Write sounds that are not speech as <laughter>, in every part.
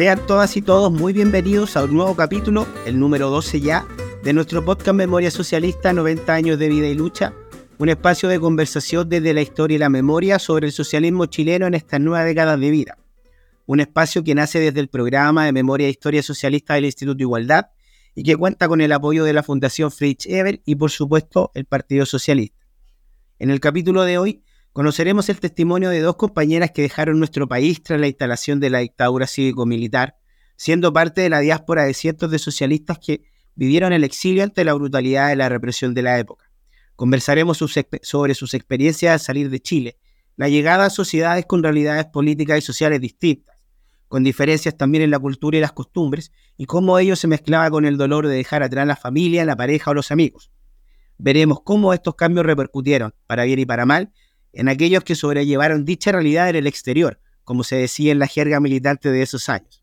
Sean todas y todos muy bienvenidos a un nuevo capítulo, el número 12 ya, de nuestro podcast Memoria Socialista 90 años de vida y lucha, un espacio de conversación desde la historia y la memoria sobre el socialismo chileno en estas nuevas décadas de vida. Un espacio que nace desde el programa de Memoria e Historia Socialista del Instituto Igualdad y que cuenta con el apoyo de la Fundación Fritz Ever y por supuesto el Partido Socialista. En el capítulo de hoy conoceremos el testimonio de dos compañeras que dejaron nuestro país tras la instalación de la dictadura cívico-militar, siendo parte de la diáspora de cientos de socialistas que vivieron el exilio ante la brutalidad de la represión de la época. Conversaremos sobre sus experiencias al salir de Chile, la llegada a sociedades con realidades políticas y sociales distintas, con diferencias también en la cultura y las costumbres, y cómo ello se mezclaba con el dolor de dejar atrás la familia, la pareja o los amigos. Veremos cómo estos cambios repercutieron, para bien y para mal, en aquellos que sobrellevaron dicha realidad en el exterior, como se decía en la jerga militante de esos años.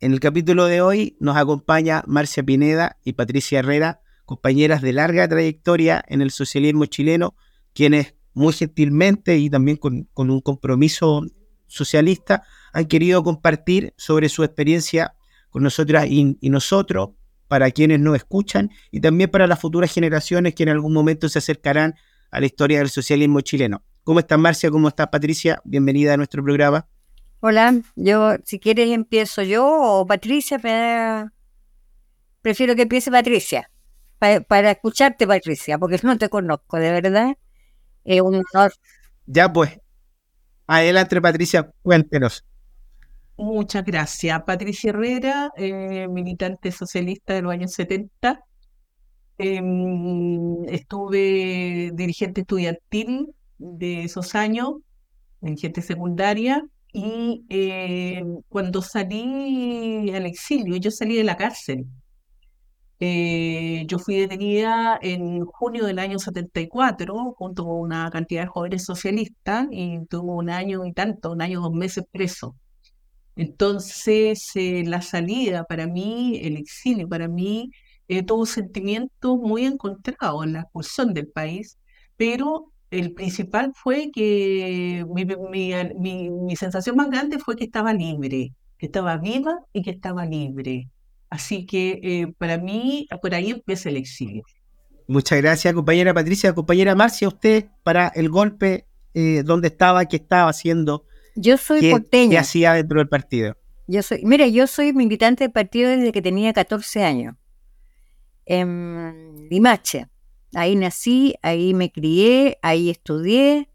En el capítulo de hoy nos acompaña Marcia Pineda y Patricia Herrera, compañeras de larga trayectoria en el socialismo chileno, quienes muy gentilmente y también con, un compromiso socialista han querido compartir sobre su experiencia con nosotras y, nosotros, para quienes nos escuchan y también para las futuras generaciones que en algún momento se acercarán a la historia del socialismo chileno. ¿Cómo estás, Marcia? ¿Cómo estás, Patricia? Bienvenida a nuestro programa. Hola, yo, si quieres, empiezo yo o Patricia, prefiero que empiece Patricia para, escucharte, Patricia, porque no te conozco, de verdad. Es un honor. Ya pues, adelante, Patricia, cuéntenos. Muchas gracias. Patricia Herrera, eh, militante socialista de los años 70. Em, estuve dirigente estudiantil de esos años, dirigente secundaria, y eh, cuando salí al exilio, yo salí de la cárcel eh, yo fui detenida en junio del año 74 junto con una cantidad de jóvenes socialistas y tuvo un año y tanto, un año, dos meses preso. Entonces, eh, la salida para mí, el exilio para mí, eh, tuvo un sentimiento muy encontrado en la expulsión del país, pero el principal fue que mi sensación más grande fue que estaba libre, que estaba viva y que estaba libre. Así que eh, para mí, por ahí empieza el exilio. Muchas gracias, compañera Patricia. Compañera Marcia, usted para el golpe, eh, ¿dónde estaba? ¿Qué estaba haciendo? Yo soy ¿Qué, porteña. ¿Qué hacía dentro del partido? Yo soy, mira, yo soy militante del partido desde que tenía 14 años. En Limache. Ahí nací, ahí me crié, ahí estudié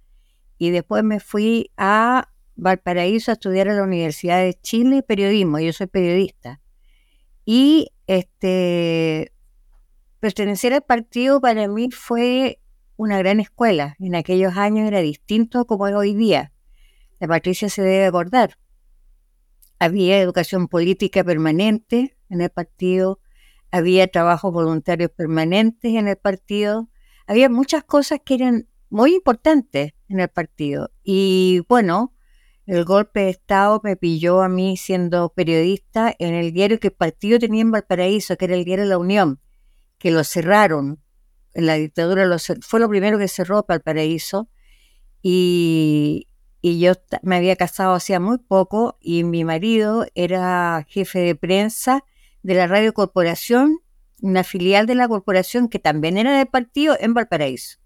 y después me fui a Valparaíso a estudiar a la Universidad de Chile periodismo. Yo soy periodista. Y este, pertenecer al partido para mí fue una gran escuela. En aquellos años era distinto como es hoy día. La Patricia se debe acordar. Había educación política permanente en el partido, había trabajos voluntarios permanentes en el partido, había muchas cosas que eran muy importantes en el partido. Y bueno, el golpe de Estado me pilló a mí siendo periodista en el diario que el partido tenía en Valparaíso, que era el diario La Unión, que lo cerraron. En la dictadura fue lo primero que cerró Valparaíso. Y, y yo me había casado hacía muy poco y mi marido era jefe de prensa de la Radio Corporación, una filial de la corporación que también era del partido en Valparaíso.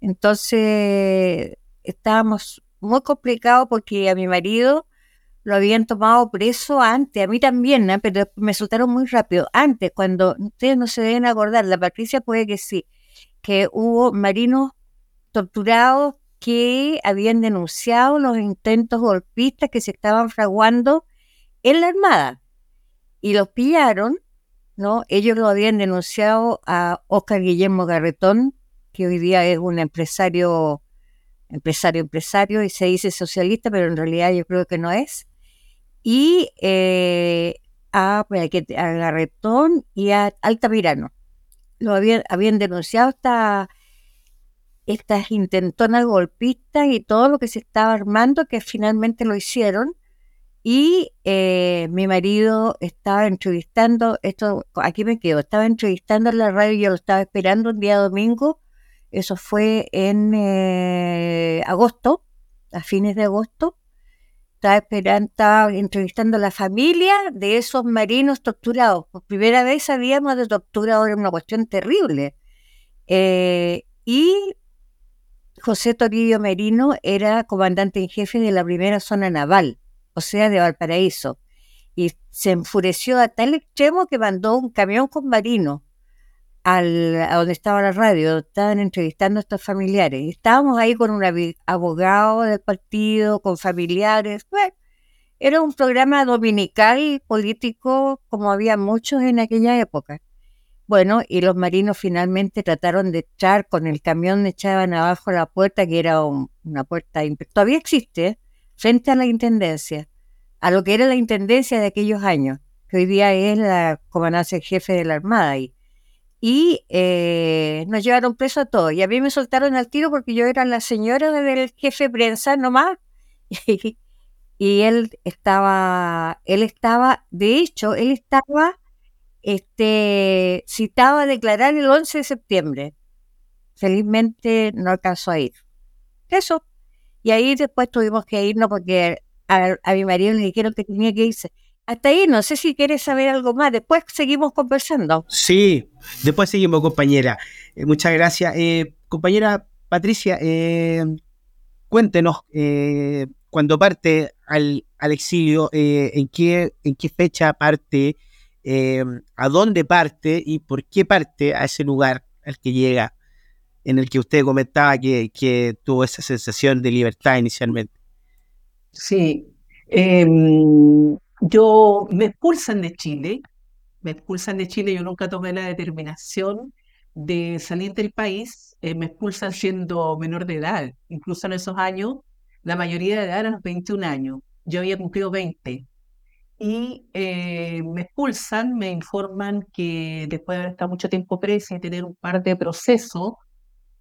Entonces estábamos muy complicado porque a mi marido lo habían tomado preso antes, a mí también, pero me soltaron muy rápido. Antes, cuando ustedes no se deben acordar, la Patricia puede que sí, que hubo marinos torturados que habían denunciado los intentos golpistas que se estaban fraguando en la Armada y los pillaron, ¿no? Ellos lo habían denunciado a Oscar Guillermo Garretón, que hoy día es un empresario empresario, empresario, y se dice socialista, pero en realidad yo creo que no es. Y eh, a, pues, Garretón y a Altamirano. Lo habían, habían denunciado esta, estas intentonas golpistas y todo lo que se estaba armando, que finalmente lo hicieron. Y eh, mi marido estaba entrevistando, esto aquí me quedo, estaba entrevistando en la radio, yo lo estaba esperando un día domingo eso fue en eh, agosto, a fines de agosto, estaba esperando, estaba entrevistando a la familia de esos marinos torturados. Por primera vez sabíamos de tortura, ahora una cuestión terrible. Eh, y José Toribio Merino era comandante en jefe de la primera zona naval, o sea, de Valparaíso. Y se enfureció a tal extremo que mandó un camión con marinos al, a donde estaba la radio, estaban entrevistando a estos familiares. Estábamos ahí con un abogado del partido, con familiares. era un programa dominical político como había muchos en aquella época. Bueno, y los marinos finalmente trataron de echar con el camión, echaban abajo la puerta, que era una puerta, todavía existe, frente a la intendencia, a lo que era la intendencia de aquellos años, que hoy día es la comandancia jefe de la Armada ahí y eh, nos llevaron preso a todos. Y a mí me soltaron al tiro porque yo era la señora del jefe de prensa nomás. <laughs> y él estaba, él estaba, de hecho, él estaba este, citado a declarar el 11 de septiembre. Felizmente no alcanzó a ir. Eso. Y ahí después tuvimos que irnos porque a, mi marido le dijeron que tenía que irse. Hasta ahí, no sé si quieres saber algo más. Después seguimos conversando. Sí, después seguimos, compañera. Eh, muchas gracias. Eh, compañera Patricia, eh, cuéntenos, cuando parte al, al exilio, ¿en, qué, ¿en qué fecha parte? ¿A dónde parte? ¿Y por qué parte a ese lugar al que llega? En el que usted comentaba que, que tuvo esa sensación de libertad inicialmente. Sí, em, yo me expulsan de Chile, me expulsan de Chile, yo nunca tomé la determinación de salir del país, eh, me expulsan siendo menor de edad, incluso en esos años, la mayoría de edad eran los 21 años, yo había cumplido 20. Y eh, me expulsan, me informan que después de haber estado mucho tiempo presa y tener un par de procesos,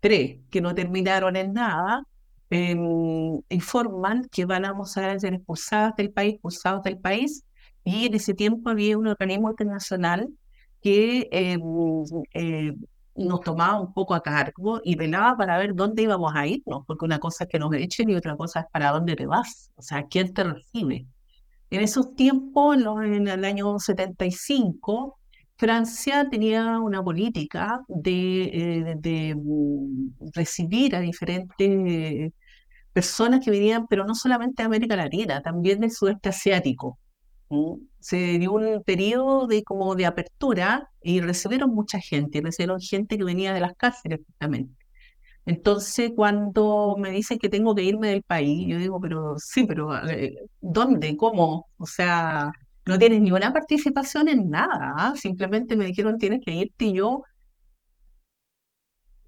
tres, que no terminaron en nada, Em, informan que vamos a ser expulsadas del país, expulsados del país, y en ese tiempo había un organismo internacional que em, eh, nos tomaba un poco a cargo y velaba para ver dónde íbamos a irnos, porque una cosa es que nos echen y otra cosa es para dónde te vas, o sea, quién te recibe. En esos tiempos, en, el año 75, Francia tenía una política de, eh, mm, recibir a diferentes personas que venían, pero no solamente de América Latina, también del sudeste asiático. Se dio un periodo de como de apertura y recibieron mucha gente, recibieron gente que venía de las cárceles justamente. Entonces, cuando me dicen que tengo que irme del país, yo digo, pero sí, pero eh, ¿dónde? ¿Cómo? O sea, no tienes ni una participación en nada, ¿ah? simplemente me dijeron tienes que irte y yo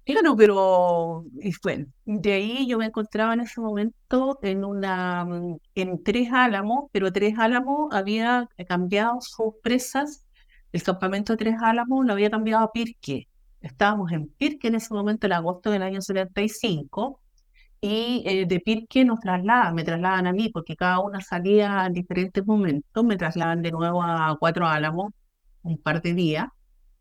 Claro, pero bueno, de ahí yo me encontraba en ese momento en una en Tres Álamos, pero Tres Álamos había cambiado sus presas, el campamento de Tres Álamos lo había cambiado a Pirque. Estábamos en Pirque en ese momento, en agosto del año 75, y eh, de Pirque nos trasladan, me trasladan a mí, porque cada una salía en diferentes momentos, me trasladan de nuevo a Cuatro Álamos un par de días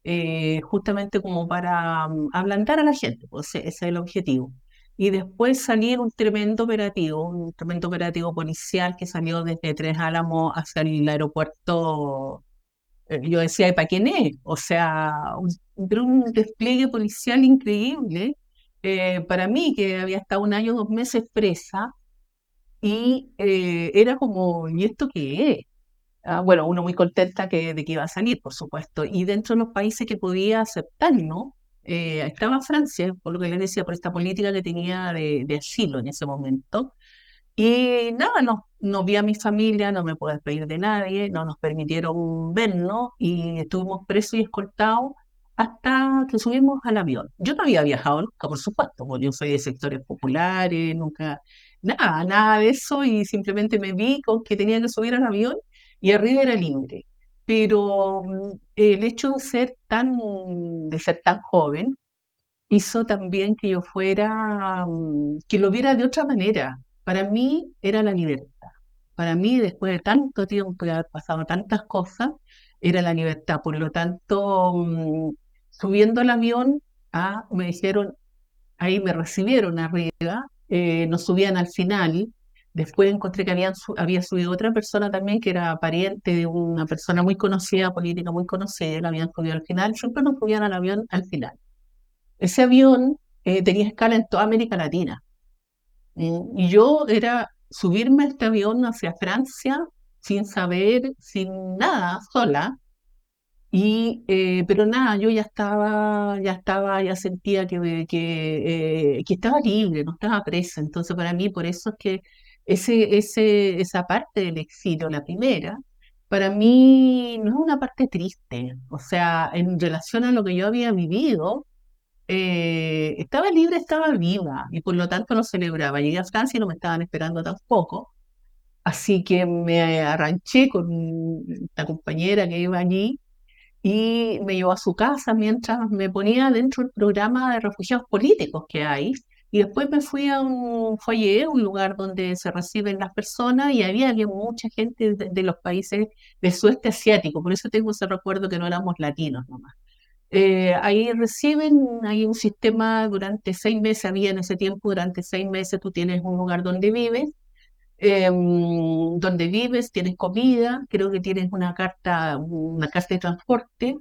eh, justamente como para mm, ablandar a la gente, pues ese es el objetivo. Y después salir un tremendo operativo, un tremendo operativo policial que salió desde Tres Álamos hacia el aeropuerto. Eh, yo decía, ¿y para quién es? O sea, un, un despliegue policial increíble eh, para mí, que había estado un año, dos meses presa, y era como, ¿y esto qué es? Ah, bueno, uno muy contenta que, de que iba a salir, por supuesto. Y dentro de los países que podía aceptar, ¿no? Eh, estaba Francia, por lo que les decía, por esta política que tenía de, asilo en ese momento. Y nada, no, no vi a mi familia, no me puedo despedir de nadie, no nos permitieron vernos y estuvimos presos y escoltados hasta que subimos al avión. Yo no había viajado nunca, por supuesto, porque yo soy de sectores populares, nunca, nada, nada de eso y simplemente me vi con que tenía que subir al avión y arriba era libre. Pero mm, el hecho de ser tan, de ser tan joven hizo también que yo fuera, mm, que lo viera de otra manera. Para mí era la libertad. Para mí, después de tanto tiempo de haber pasado tantas cosas, era la libertad. Por lo tanto, mm, subiendo al avión, ah, me dijeron, ahí me recibieron arriba, eh, nos subían al final, Después encontré que habían, había subido otra persona también que era pariente de una persona muy conocida, política muy conocida, la habían subido al final, siempre nos subían al avión al final. Ese avión eh, tenía escala en toda América Latina. y yo era subirme a este avión hacia Francia sin saber, sin nada, sola, y, eh, pero nada, yo ya estaba, ya estaba, ya sentía que, que, eh, que, estaba libre, no estaba presa. Entonces, para mí, por eso es que ese, ese, esa parte del exilio, la primera, para mí no es una parte triste. O sea, en relación a lo que yo había vivido, eh, estaba libre, estaba viva, y por lo tanto lo celebraba. Llegué a Francia y no me estaban esperando tampoco. Así que me arranché con la compañera que iba allí y me llevó a su casa mientras me ponía dentro del programa de refugiados políticos que hay. Y después me fui a un foyer, un lugar donde se reciben las personas, y había, mucha gente de, los países del sudeste asiático. Por eso tengo ese recuerdo que no éramos latinos nomás. Eh, ahí reciben, hay un sistema durante seis meses, había en ese tiempo, durante seis meses tú tienes un lugar donde vives, Em, donde vives, tienes comida, creo que tienes una carta, una carta de transporte,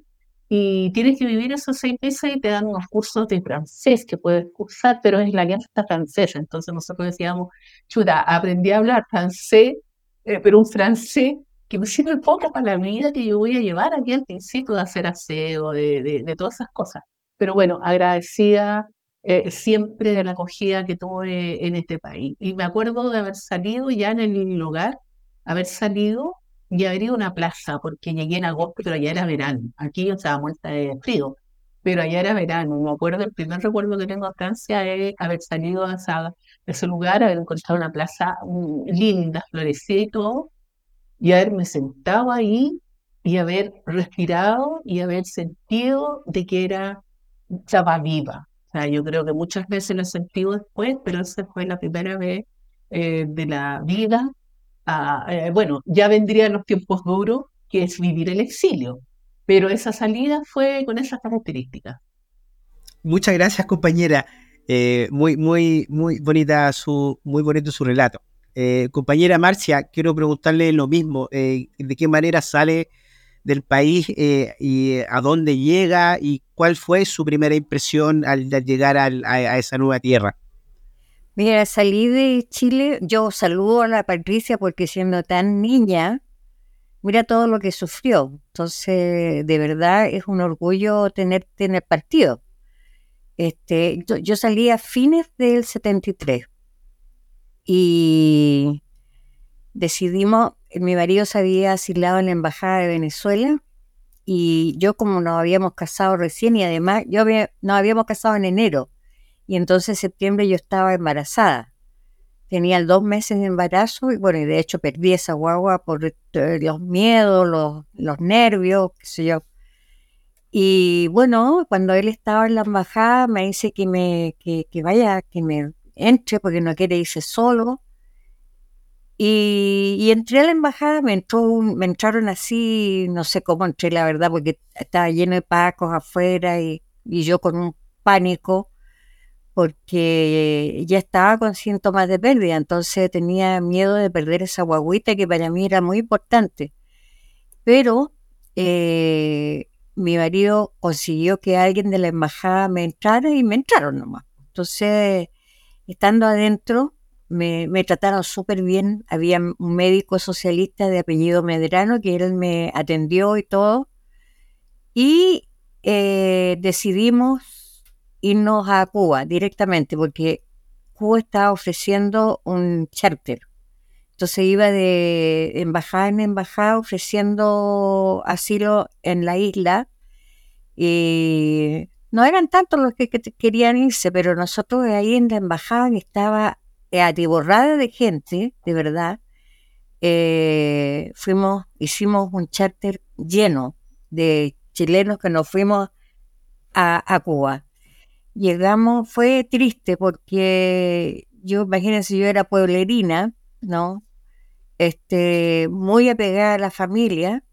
y tienes que vivir esos seis meses y te dan unos cursos de francés que puedes cursar, pero es la alianza francesa. Entonces nosotros decíamos, chuta, aprendí a hablar francés, eh, pero un francés que me sirve poco para la vida que yo voy a llevar aquí al principio de hacer aseo, de, de, de todas esas cosas. Pero bueno, agradecida eh, siempre de la acogida que tuve en este país. Y me acuerdo de haber salido ya en el lugar, haber salido y haber ido a una plaza, porque llegué en agosto, pero allá era verano. Aquí yo estaba muerta de frío, pero allá era verano. Me acuerdo, el primer recuerdo que tengo de Francia es haber salido a, ese lugar, haber encontrado una plaza mm, linda, florecida y todo, y haberme sentado ahí y haber respirado y haber sentido de que era, estaba viva, sea, yo creo que muchas veces lo sentido después, pero esa fue la primera vez eh, de la vida. Ah, eh, bueno, ya vendrían los tiempos duros, que es vivir el exilio, pero esa salida fue con esas características. Muchas gracias, compañera. Eh, muy, muy, muy bonita su, muy bonito su relato. compañera Marcia, quiero preguntarle lo mismo. ¿De qué manera sale del país eh, y a dónde llega y cuál fue su primera impresión al, llegar a, esa nueva tierra. Mira, salí de Chile, yo saludo a la Patricia porque siendo tan niña, mira todo lo que sufrió. Entonces, de verdad es un orgullo tenerte en el partido. Este, yo salí a fines del 73 y decidimos mi marido se había asilado en la Embajada de Venezuela y yo como nos habíamos casado recién y además yo nos habíamos casado en enero y entonces en septiembre yo estaba embarazada. Tenía dos meses de embarazo y bueno, y de hecho perdí esa guagua por eh, los miedos, los, los nervios, qué sé yo. Y bueno, cuando él estaba en la embajada me dice que me que, que vaya, que me entre porque no quiere irse solo. Y, entré a la embajada, me, entró me entraron así, no sé cómo entré, la verdad, porque estaba lleno de pacos afuera y, yo con un pánico, porque ya estaba con síntomas de pérdida, entonces tenía miedo de perder esa guaguita que para mí era muy importante. Pero eh, mi marido consiguió que alguien de la embajada me entrara y me entraron nomás. Entonces, estando adentro, me, trataron súper bien. Había un médico socialista de apellido Medrano que él me atendió y todo. Y eh, decidimos irnos a Cuba directamente porque Cuba estaba ofreciendo un charter. Entonces iba de embajada en embajada ofreciendo asilo en la isla. Y no eran tantos los que, querían irse, pero nosotros ahí en la embajada estaba atiborrada de gente, de verdad, eh, fuimos, hicimos un charter lleno de chilenos que nos fuimos a, Cuba. Llegamos, fue triste porque yo, imagínense, yo era pueblerina, ¿no? Este, muy apegada a la familia,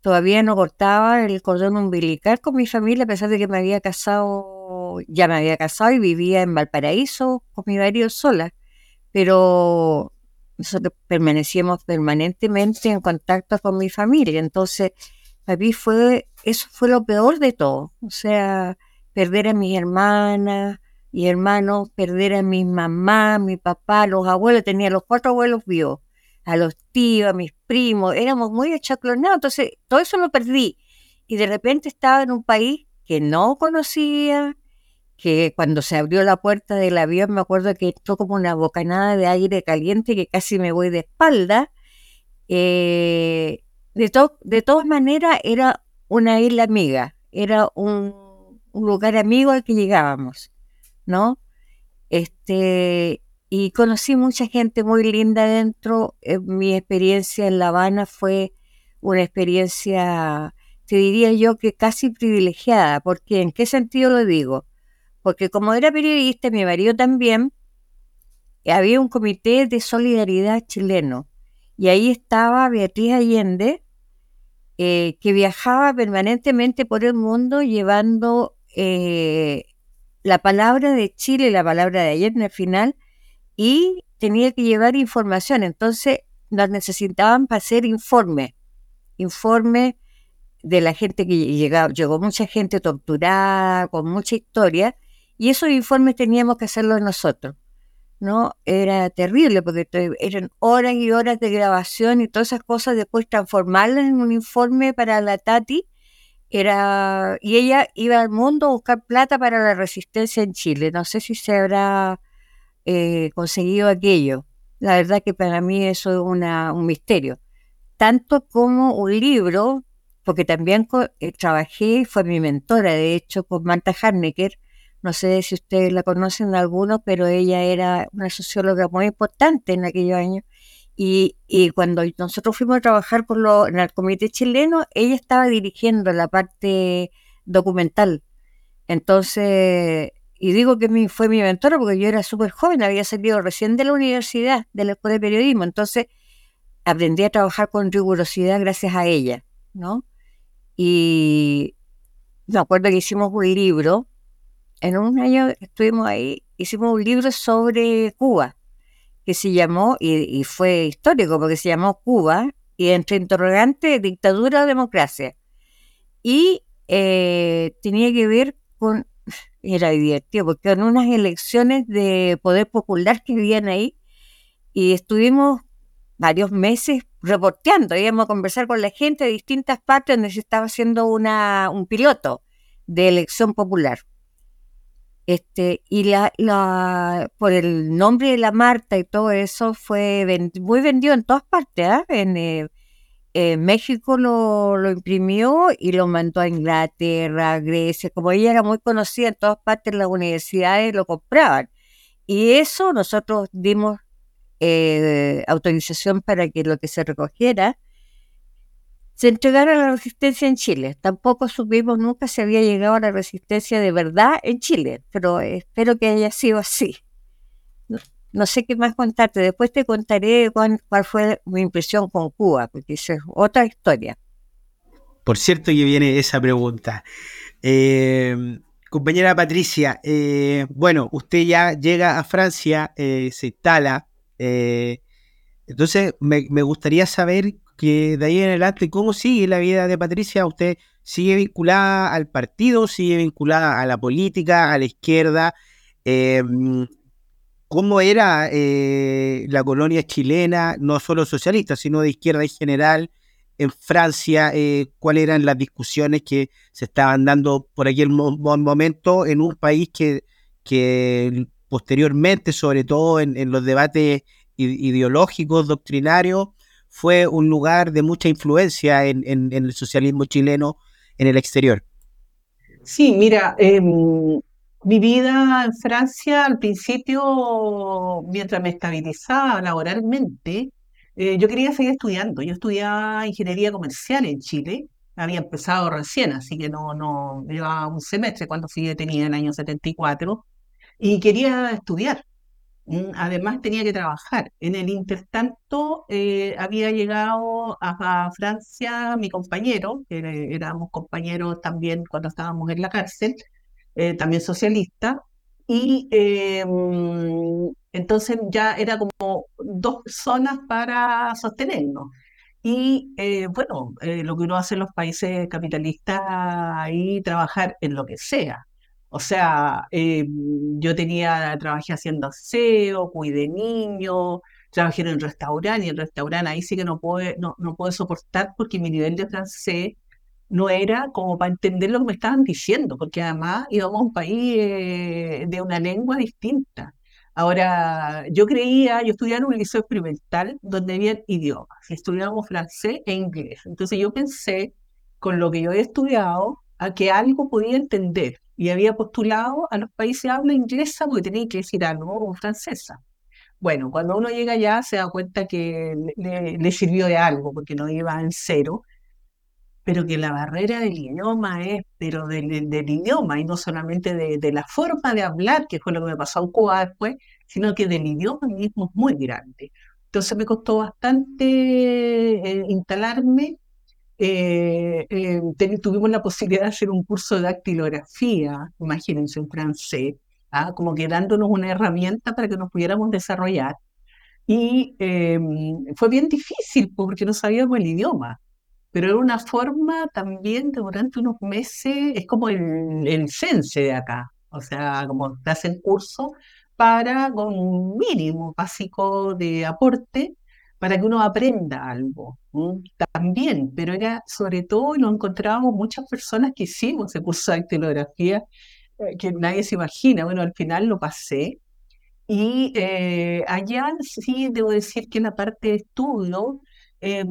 todavía no cortaba el cordón umbilical con mi familia, a pesar de que me había casado, ya me había casado y vivía en Valparaíso con mi marido sola. Pero nosotros permanecíamos permanentemente en contacto con mi familia. Entonces, para mí fue, eso fue lo peor de todo. O sea, perder a mis hermanas y hermanos, perder a mi mamá, mi papá, los abuelos, tenía los cuatro abuelos vivos, a los tíos, a mis primos, éramos muy achaclonados. Entonces, todo eso lo perdí. Y de repente estaba en un país que no conocía, que cuando se abrió la puerta del avión me acuerdo que entró como una bocanada de aire caliente que casi me voy de espalda. Eh, de, de todas maneras era una isla amiga, era un, lugar amigo al que llegábamos, ¿no? Este, y conocí mucha gente muy linda dentro. Eh, mi experiencia en La Habana fue una experiencia, te diría yo que casi privilegiada, porque ¿en qué sentido lo digo? Porque como era periodista, mi marido también, había un comité de solidaridad chileno y ahí estaba Beatriz Allende, eh, que viajaba permanentemente por el mundo llevando eh, la palabra de Chile, la palabra de Allende al final, y tenía que llevar información. Entonces nos necesitaban para hacer informe, informe de la gente que llegaba, llegó mucha gente torturada, con mucha historia, y esos informes teníamos que hacerlos nosotros, ¿no? Era terrible porque eran horas y horas de grabación y todas esas cosas, después transformarlas en un informe para la Tati, era, y ella iba al mundo a buscar plata para la resistencia en Chile. No sé si se habrá eh, conseguido aquello. La verdad que para mí eso es una, un misterio. Tanto como un libro, porque también eh, trabajé, fue mi mentora, de hecho, con Marta Harnecker, no sé si ustedes la conocen algunos, pero ella era una socióloga muy importante en aquellos años. Y, cuando nosotros fuimos a trabajar con lo, en el comité chileno, ella estaba dirigiendo la parte documental. Entonces, y digo que fue mi mentora porque yo era súper joven, había salido recién de la universidad, de la escuela de periodismo. Entonces, aprendí a trabajar con rigurosidad gracias a ella, ¿no? Y me acuerdo que hicimos un libro en un año estuvimos ahí, hicimos un libro sobre Cuba, que se llamó, y, fue histórico porque se llamó Cuba, y entre interrogantes, dictadura o democracia. Y eh, tenía que ver con, <laughs> era divertido, porque eran unas elecciones de poder popular que habían ahí, y estuvimos varios meses reporteando, íbamos a conversar con la gente de distintas partes donde se estaba haciendo una, un piloto de elección popular. Este, y la, la, por el nombre de la Marta y todo eso fue muy vendido en todas partes. ¿ah? En, México lo, lo, imprimió y lo mandó a Inglaterra, Grecia. Como ella era muy conocida en todas partes, las universidades lo compraban. Y eso nosotros dimos eh, autorización para que lo que se recogiera se entregara la resistencia en Chile. Tampoco supimos nunca si había llegado a la resistencia de verdad en Chile, pero espero que haya sido así. No, sé qué más contarte. Después te contaré cuál, fue mi impresión con Cuba, porque es otra historia. Por cierto que viene esa pregunta. Eh, compañera Patricia, eh, bueno, usted ya llega a Francia, eh, se instala. entonces, me, me gustaría saber que de ahí en adelante, ¿cómo sigue la vida de Patricia? ¿Usted sigue vinculada al partido, sigue vinculada a la política, a la izquierda? Em, ¿Cómo era eh, la colonia chilena, no solo socialista, sino de izquierda en general? En Francia, eh, ¿cuáles eran las discusiones que se estaban dando por aquel momento en un país que, que posteriormente, sobre todo en los debates ideológicos, doctrinarios, fue un lugar de mucha influencia en, el socialismo chileno en el exterior. Sí, mira, em, mi vida en Francia al principio, mientras me estabilizaba laboralmente, eh, yo quería seguir estudiando. Yo estudiaba ingeniería comercial en Chile, había empezado recién, así que no, no llevaba un semestre cuando fui detenida en el año 74, y quería estudiar. Además tenía que trabajar. En el intertanto eh, había llegado a, Francia mi compañero, que éramos compañeros también cuando estábamos en la cárcel, eh, también socialista, y mm, entonces ya era como, dos personas para sostenernos. Y eh, bueno, lo que uno hace en los países capitalistas ahí, trabajar en lo que sea. O sea, eh, yo tenía, trabajé haciendo aseo, cuidé niños, trabajé en el restaurante y el restaurante ahí sí que no puedo, no, no puedo soportar porque mi nivel de francés no era como para entender lo que me estaban diciendo, porque además íbamos a un país de una lengua distinta. Ahora, yo creía, yo estudiaba en un liceo experimental donde había idiomas, estudiábamos francés e inglés. Entonces yo pensé, con lo que yo había estudiado, a que algo podía entender. Y había postulado a los países de habla inglesa porque tenía que decir algo o francesa. Bueno, cuando uno llega allá se da cuenta que le, le sirvió de algo, porque no iba en cero, pero que la barrera del idioma es, pero del, idioma, y no solamente de, la forma de hablar, que fue lo que me pasó en Cuba después, sino que del idioma mismo es muy grande. Entonces me costó bastante eh, instalarme. Eh, eh, tuvimos la posibilidad de hacer un curso de dactilografía, imagínense, en francés, ¿ah? como que dándonos una herramienta para que nos pudiéramos desarrollar. Y fue bien difícil porque no sabíamos el idioma pero era una forma también de durante unos meses, es como el, el CENSE de acá, o sea, como te hacen curso para con un mínimo básico de aporte para que uno aprenda algo. También, pero era sobre todo, nos encontrábamos muchas personas que hicimos ese curso de actilografía, eh, que nadie se imagina. Bueno, al final lo pasé. Y eh, allá sí debo decir que en la parte de estudio, eh,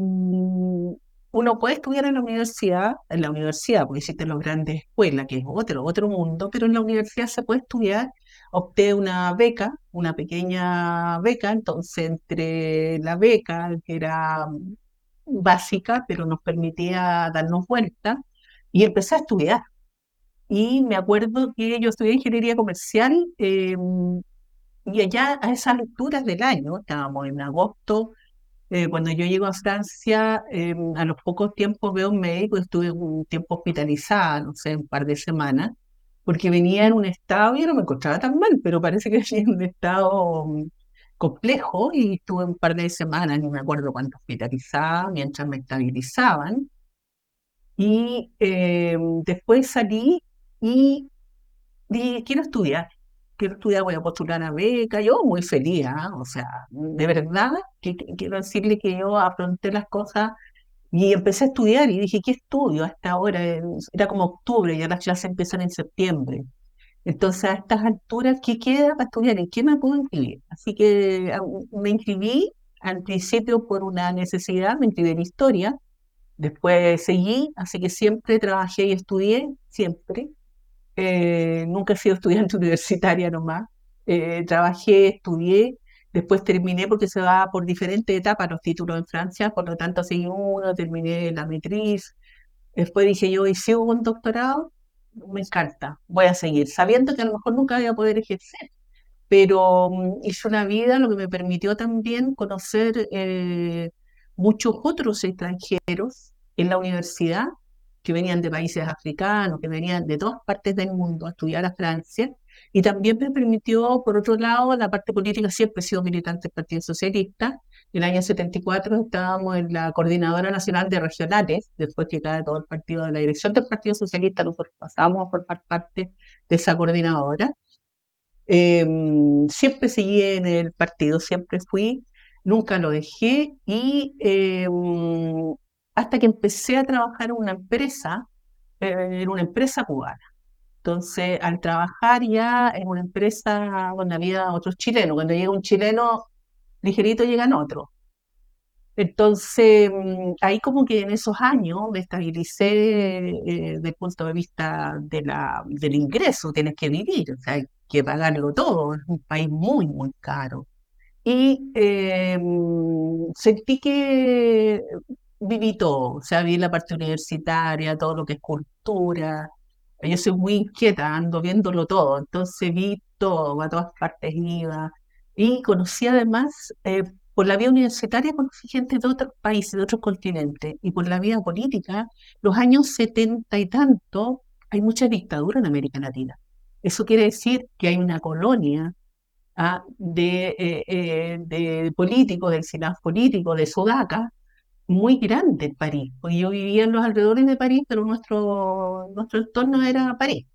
uno puede estudiar en la universidad, en la universidad, porque existen las grandes escuelas, que es otro, otro mundo, pero en la universidad se puede estudiar. Opté una beca, una pequeña beca, entonces entre la beca, que era básica, pero nos permitía darnos vuelta, y empecé a estudiar. Y me acuerdo que yo estudié ingeniería comercial, em, y allá a esas alturas del año, estábamos en agosto eh, cuando yo llego a Francia, em, a los pocos tiempos veo un médico, estuve un tiempo hospitalizada, no sé, un par de semanas, porque venía en un estado, y no me encontraba tan mal, pero parece que <laughs> venía en un estado mm, complejo y estuve un par de semanas, ni me acuerdo cuánto hospitalizada, mientras me estabilizaban. Y em, después salí y dije, quiero estudiar quiero estudiar, voy a postular a beca, yo muy feliz, ¿ah? o sea, de verdad, que, quiero decirle que yo afronté las cosas y empecé a estudiar y dije, ¿qué estudio hasta ahora? Era como octubre, ya las clases empiezan en septiembre. Entonces, a estas alturas, ¿qué queda para estudiar? ¿En qué me puedo inscribir? Así que ah, me inscribí al principio por una necesidad, me inscribí en historia, después seguí, así que siempre trabajé y estudié, siempre. Eh, nunca he sido <laughs> estudiante universitaria nomás. Eh, trabajé, estudié, después terminé porque se va por diferentes etapas los títulos en Francia, por lo tanto seguí uno, terminé la matriz. Después dije yo, ¿y si hubo un doctorado? Me encanta, voy a seguir, sabiendo que a lo mejor nunca voy a poder ejercer. Pero mm, hice una vida, lo que me permitió también conocer eh, muchos otros extranjeros en la universidad que venían de países africanos, que venían de todas partes del mundo a estudiar a Francia, y también me permitió, por otro lado, la parte política, siempre he sido militante del Partido Socialista, en el año 74 estábamos en la Coordinadora Nacional de Regionales, después que cae todo el partido de la dirección del Partido Socialista, nosotros pasamos a formar parte de esa coordinadora. Em, siempre seguí en el partido, siempre fui, nunca lo dejé y em, hasta que empecé a trabajar en una empresa, eh, en una empresa cubana. Entonces, al trabajar ya en una empresa donde había otros chilenos, cuando llega un chileno, ligerito llegan otros. Entonces, mm, ahí como que en esos años me estabilicé eh, desde el punto de vista de la, del ingreso, tienes que vivir, o sea, hay que pagarlo todo, es un país muy, muy caro. Y eh, mm, sentí que viví todo, o sea, vi la parte universitaria, todo lo que es cultura. Yo soy muy inquieta, ando viéndolo todo, entonces vi todo, a todas partes iba. Y conocí además, eh, por la vía universitaria, conocí gente de otros países, de otros continentes. Y por la vía política, los años setenta y tanto, hay mucha dictadura en América Latina. Eso quiere decir que hay una colonia ¿ah? de, eh, eh, de políticos, del SINAF político, de Sudaca, muy grande en París, porque yo vivía en los alrededores de París, pero nuestro, nuestro entorno era París.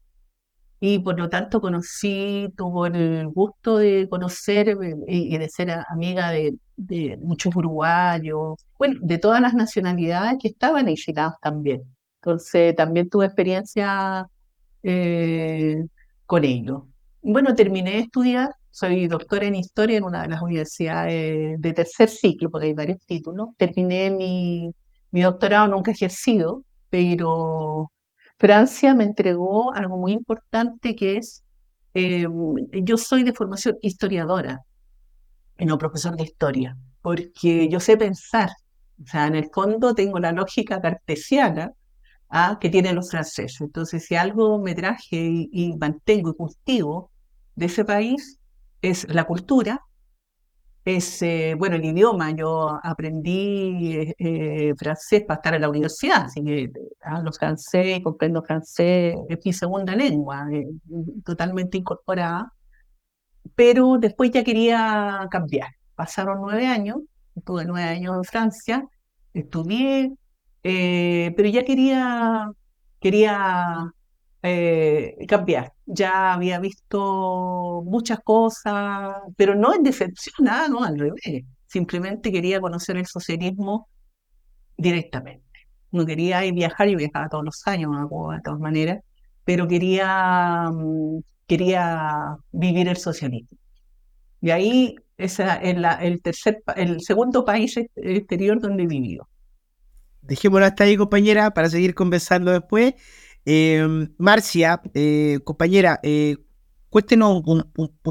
Y por lo tanto conocí, tuvo el gusto de conocer eh, y, de ser amiga de, de, muchos uruguayos, bueno, de todas las nacionalidades que estaban exilados también. Entonces también tuve experiencia eh, con ellos. Bueno, terminé de estudiar, soy doctora en historia en una de las universidades de tercer ciclo, porque hay varios títulos. Terminé mi, doctorado, nunca ejercido, pero Francia me entregó algo muy importante que es, eh, yo soy de formación historiadora, no profesor de historia, porque yo sé pensar, o sea, en el fondo tengo la lógica cartesiana ¿ah? que tienen los franceses. Entonces, si algo me traje y, mantengo y cultivo de ese país, es la cultura, es, eh, bueno, el idioma. Yo aprendí eh, eh, francés para estar en la universidad, así que hablo francés, comprendo francés, es mi segunda lengua, totalmente incorporada. Pero después ya quería cambiar. Pasaron nueve años, estuve nueve años en Francia, estudié, eh, pero ya quería, quería eh, cambiar. Ya había visto muchas cosas, pero no en decepción, <laughs> nada, no, al revés. Simplemente quería conocer el socialismo directamente. No quería ir viajar, y viajaba todos los años de todas maneras, pero quería, mm, quería vivir el socialismo. Y ahí es el, tercer, el segundo país exterior donde he vivido dejémoslo hasta ahí, compañera, para seguir conversando después. Em, Marcia, eh, compañera, eh, cuéntenos un,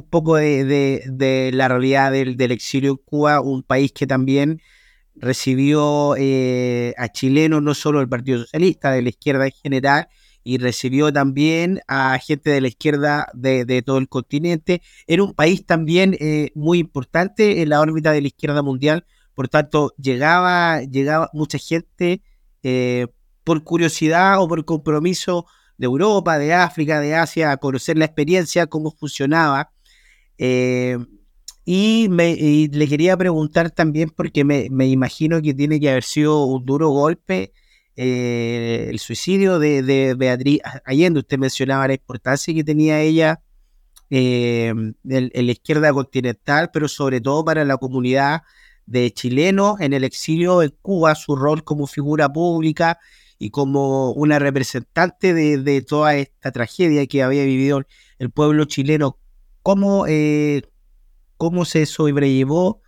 poco de, la realidad del, exilio en Cuba, un país que también recibió eh, a chilenos, no solo del Partido Socialista, de la izquierda en general, y recibió también a gente de la izquierda de, todo el continente. Era un país también muy importante en la órbita de la izquierda mundial, por tanto, llegaba, llegaba mucha gente eh, por curiosidad o por compromiso de Europa, de África, de Asia, a conocer la experiencia, cómo funcionaba. Eh, y, me, le quería preguntar también, porque me, imagino que tiene que haber sido un duro golpe eh, el suicidio de, Beatriz Allende. Usted mencionaba la importancia que tenía ella en, en, la izquierda continental, pero sobre todo para la comunidad de chilenos en el exilio en Cuba, su rol como figura pública y como una representante de, toda esta tragedia que había vivido el pueblo chileno. ¿Cómo, eh, cómo se sobrellevó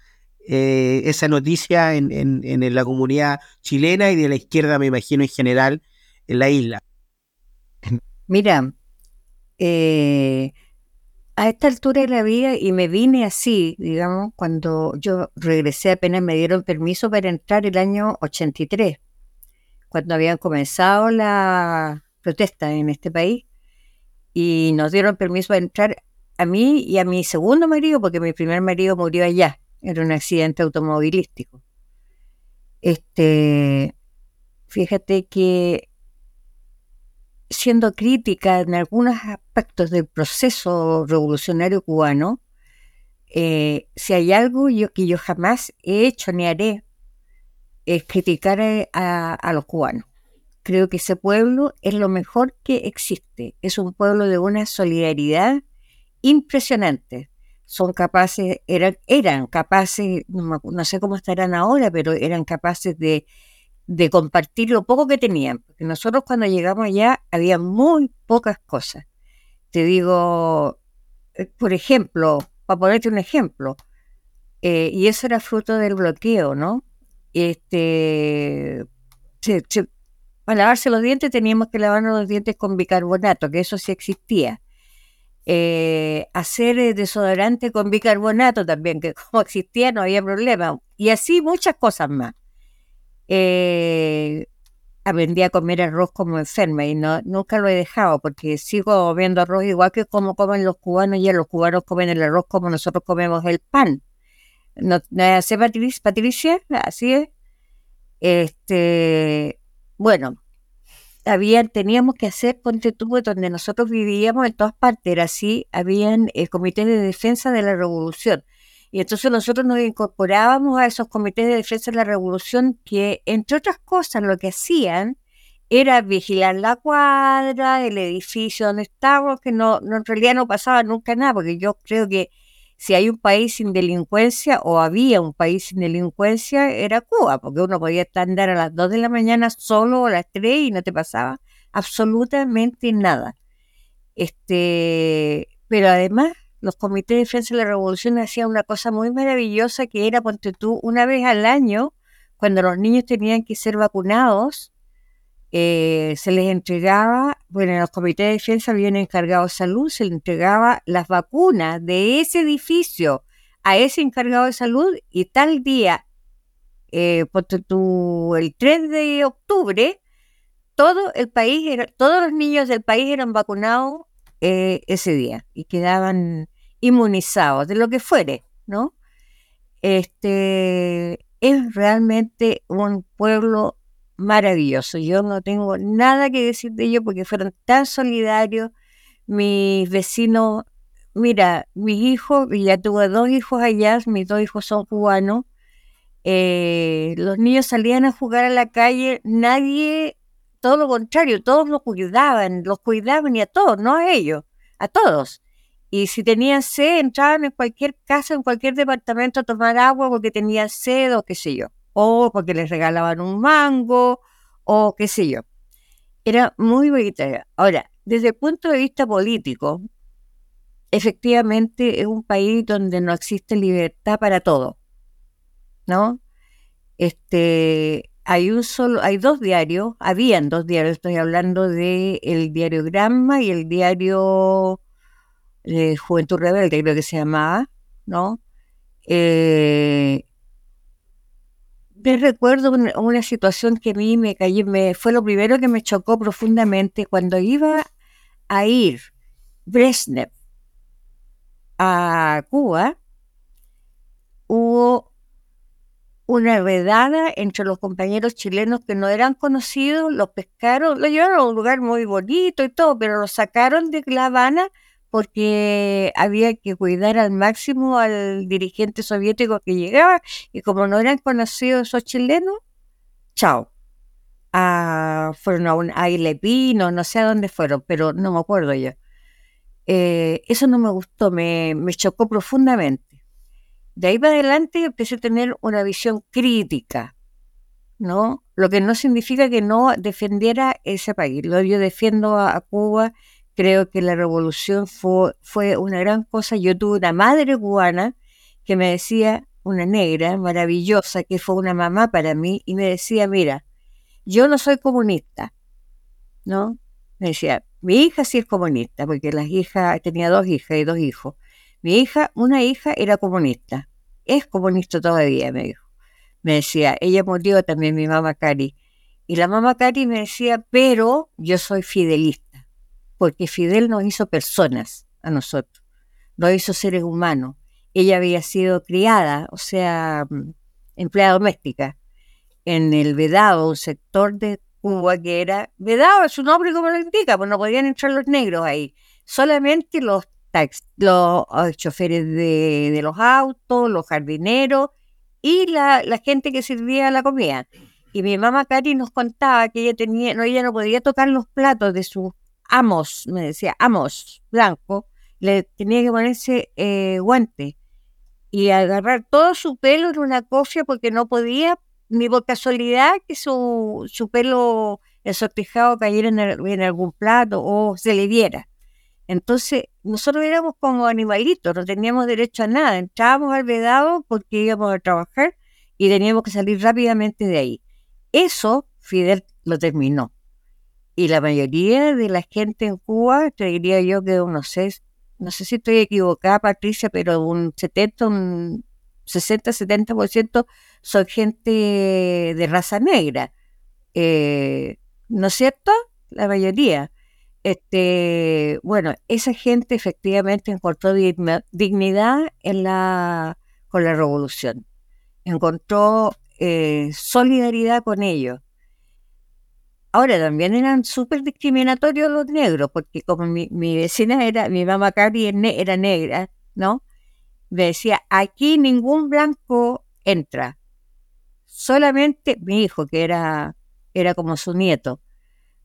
eh, esa noticia en, en, la comunidad chilena y de la izquierda, me imagino, en general, en la isla? Mira, eh, a esta altura de la vida y me vine así, digamos, cuando yo regresé apenas me dieron permiso para entrar el año 83, cuando habían comenzado la protesta en este país y nos dieron permiso para entrar a mí y a mi segundo marido, porque mi primer marido murió allá, en un accidente automovilístico. Este, fíjate que siendo crítica en algunos aspectos del proceso revolucionario cubano, eh, si hay algo que yo jamás he hecho ni haré, es criticar a, los cubanos. Creo que ese pueblo es lo mejor que existe. Es un pueblo de una solidaridad impresionante. Son capaces, eran, capaces, no sé cómo estarán ahora, pero eran capaces de de compartir lo poco que tenían, porque nosotros cuando llegamos allá había muy pocas cosas. Te digo, eh, por ejemplo, para ponerte un ejemplo, eh, y eso era fruto del bloqueo, ¿no? Este, para lavarse los dientes teníamos que lavarnos los dientes con bicarbonato, que eso sí existía. Eh, hacer desodorante con bicarbonato también, que <laughs> como existía no había problema. Y así muchas cosas más eh, aprendí a comer arroz como enferma y no, nunca lo he dejado porque sigo viendo arroz igual que como comen los cubanos y los cubanos comen el arroz como nosotros comemos el pan. ¿No, ¿no Patricia? Así es. Este, bueno, habían, teníamos que hacer, ponte tú, donde nosotros vivíamos, en todas partes era así, habían el Comité de Defensa de la Revolución. Y entonces nosotros nos incorporábamos a esos comités de defensa de la revolución que, entre otras cosas, lo que hacían era vigilar la cuadra, el edificio donde estábamos, que no, en realidad no pasaba nunca nada, porque yo creo que si hay un país sin delincuencia o había un país sin delincuencia, era Cuba, porque uno podía andar a las 2 de la mañana solo a las 3 y no te pasaba absolutamente nada. Este, pero además, los comités de defensa de la revolución hacían una cosa muy maravillosa que era, ponte tú, una vez al año, cuando los niños tenían que ser vacunados, eh, se les entregaba, bueno, en los comités de defensa habían encargado de salud, se les entregaba las vacunas de ese edificio a ese encargado de salud y tal día, eh, el 3 de octubre, todo el país, era, todos los niños del país eran vacunados eh, ese día y quedaban inmunizados de lo que fuere, ¿no? Este es realmente un pueblo maravilloso. Yo no tengo nada que decir de ellos porque fueron tan solidarios. Mis vecinos, mira, mis hijos, ya tuve dos hijos allá, mis dos hijos son cubanos. Eh, los niños salían a jugar a la calle, nadie, todo lo contrario, todos los cuidaban, los cuidaban y a todos, no a ellos, a todos. Y si tenían sed, entraban en cualquier casa, en cualquier departamento a tomar agua porque tenían sed o qué sé yo o porque les regalaban un mango, o qué sé yo. Era muy bonita. Ahora, desde el punto de vista político, efectivamente es un país donde no existe libertad para todo, ¿no? Este, hay un solo, hay dos diarios, habían dos diarios, estoy hablando de el diario Gramma y el diario de Juventud Rebelde, creo que se llamaba, ¿no? Eh, me recuerdo una, situación que a mí me cayó, fue lo primero que me chocó profundamente cuando iba a ir Brezhnev a Cuba, hubo una redada entre los compañeros chilenos que no eran conocidos, los pescaron, lo llevaron a un lugar muy bonito y todo, pero lo sacaron de La Habana porque había que cuidar al máximo al dirigente soviético que llegaba y como no eran conocidos esos chilenos, chao. Ah, fueron a un Aile Pino, no sé a dónde fueron, pero no me acuerdo ya. Eh, eso no me gustó, me, me chocó profundamente. De ahí para adelante empecé a tener una visión crítica, ¿no? Lo que no significa que no defendiera ese país. Yo defiendo a Cuba creo que la revolución fue, fue una gran cosa. Yo tuve una madre cubana que me decía, una negra maravillosa, que fue una mamá para mí, y me decía, mira, yo no soy comunista, ¿no? Me decía, mi hija sí es comunista, porque las hijas, tenía dos hijas y dos hijos. Mi hija, una hija era comunista, es comunista todavía, me dijo. Me decía, ella murió también, mi mamá Cari. Y la mamá Cari me decía, pero yo soy fidelista porque Fidel nos hizo personas a nosotros, nos hizo seres humanos. Ella había sido criada, o sea, mm, empleada doméstica, en el Vedado, un sector de Cuba que era, Vedado es un nombre como lo indica, pues no podían entrar los negros ahí, solamente los, los ah, choferes de, los autos, los jardineros y la, la gente que servía la comida. Y mi mamá Cari nos contaba que ella tenía, no, ella no podía tocar los platos de sus Amos, me decía, Amos Blanco, le tenía que ponerse eh, guante y agarrar todo su pelo en una cofia porque no podía, ni por casualidad, que su, su pelo ensortijado cayera en, algún plato o se le viera. Entonces, nosotros éramos como animalitos, no teníamos derecho a nada. Entrábamos al vedado porque íbamos a trabajar y teníamos que salir rápidamente de ahí. Eso Fidel lo terminó. Y la mayoría de la gente en Cuba, te diría yo que no sé, no sé si estoy equivocada, Patricia, pero un 70, un 60, 70% son gente de raza negra. Eh, ¿No es cierto? La mayoría. Este, bueno, esa gente efectivamente encontró dignidad en la, con la revolución. Encontró eh, solidaridad con ellos. Ahora también eran súper discriminatorios los negros, porque como mi, vecina era, mi mamá Cari era negra, ¿no? Me decía, aquí ningún blanco entra, solamente mi hijo, que era, era como su nieto,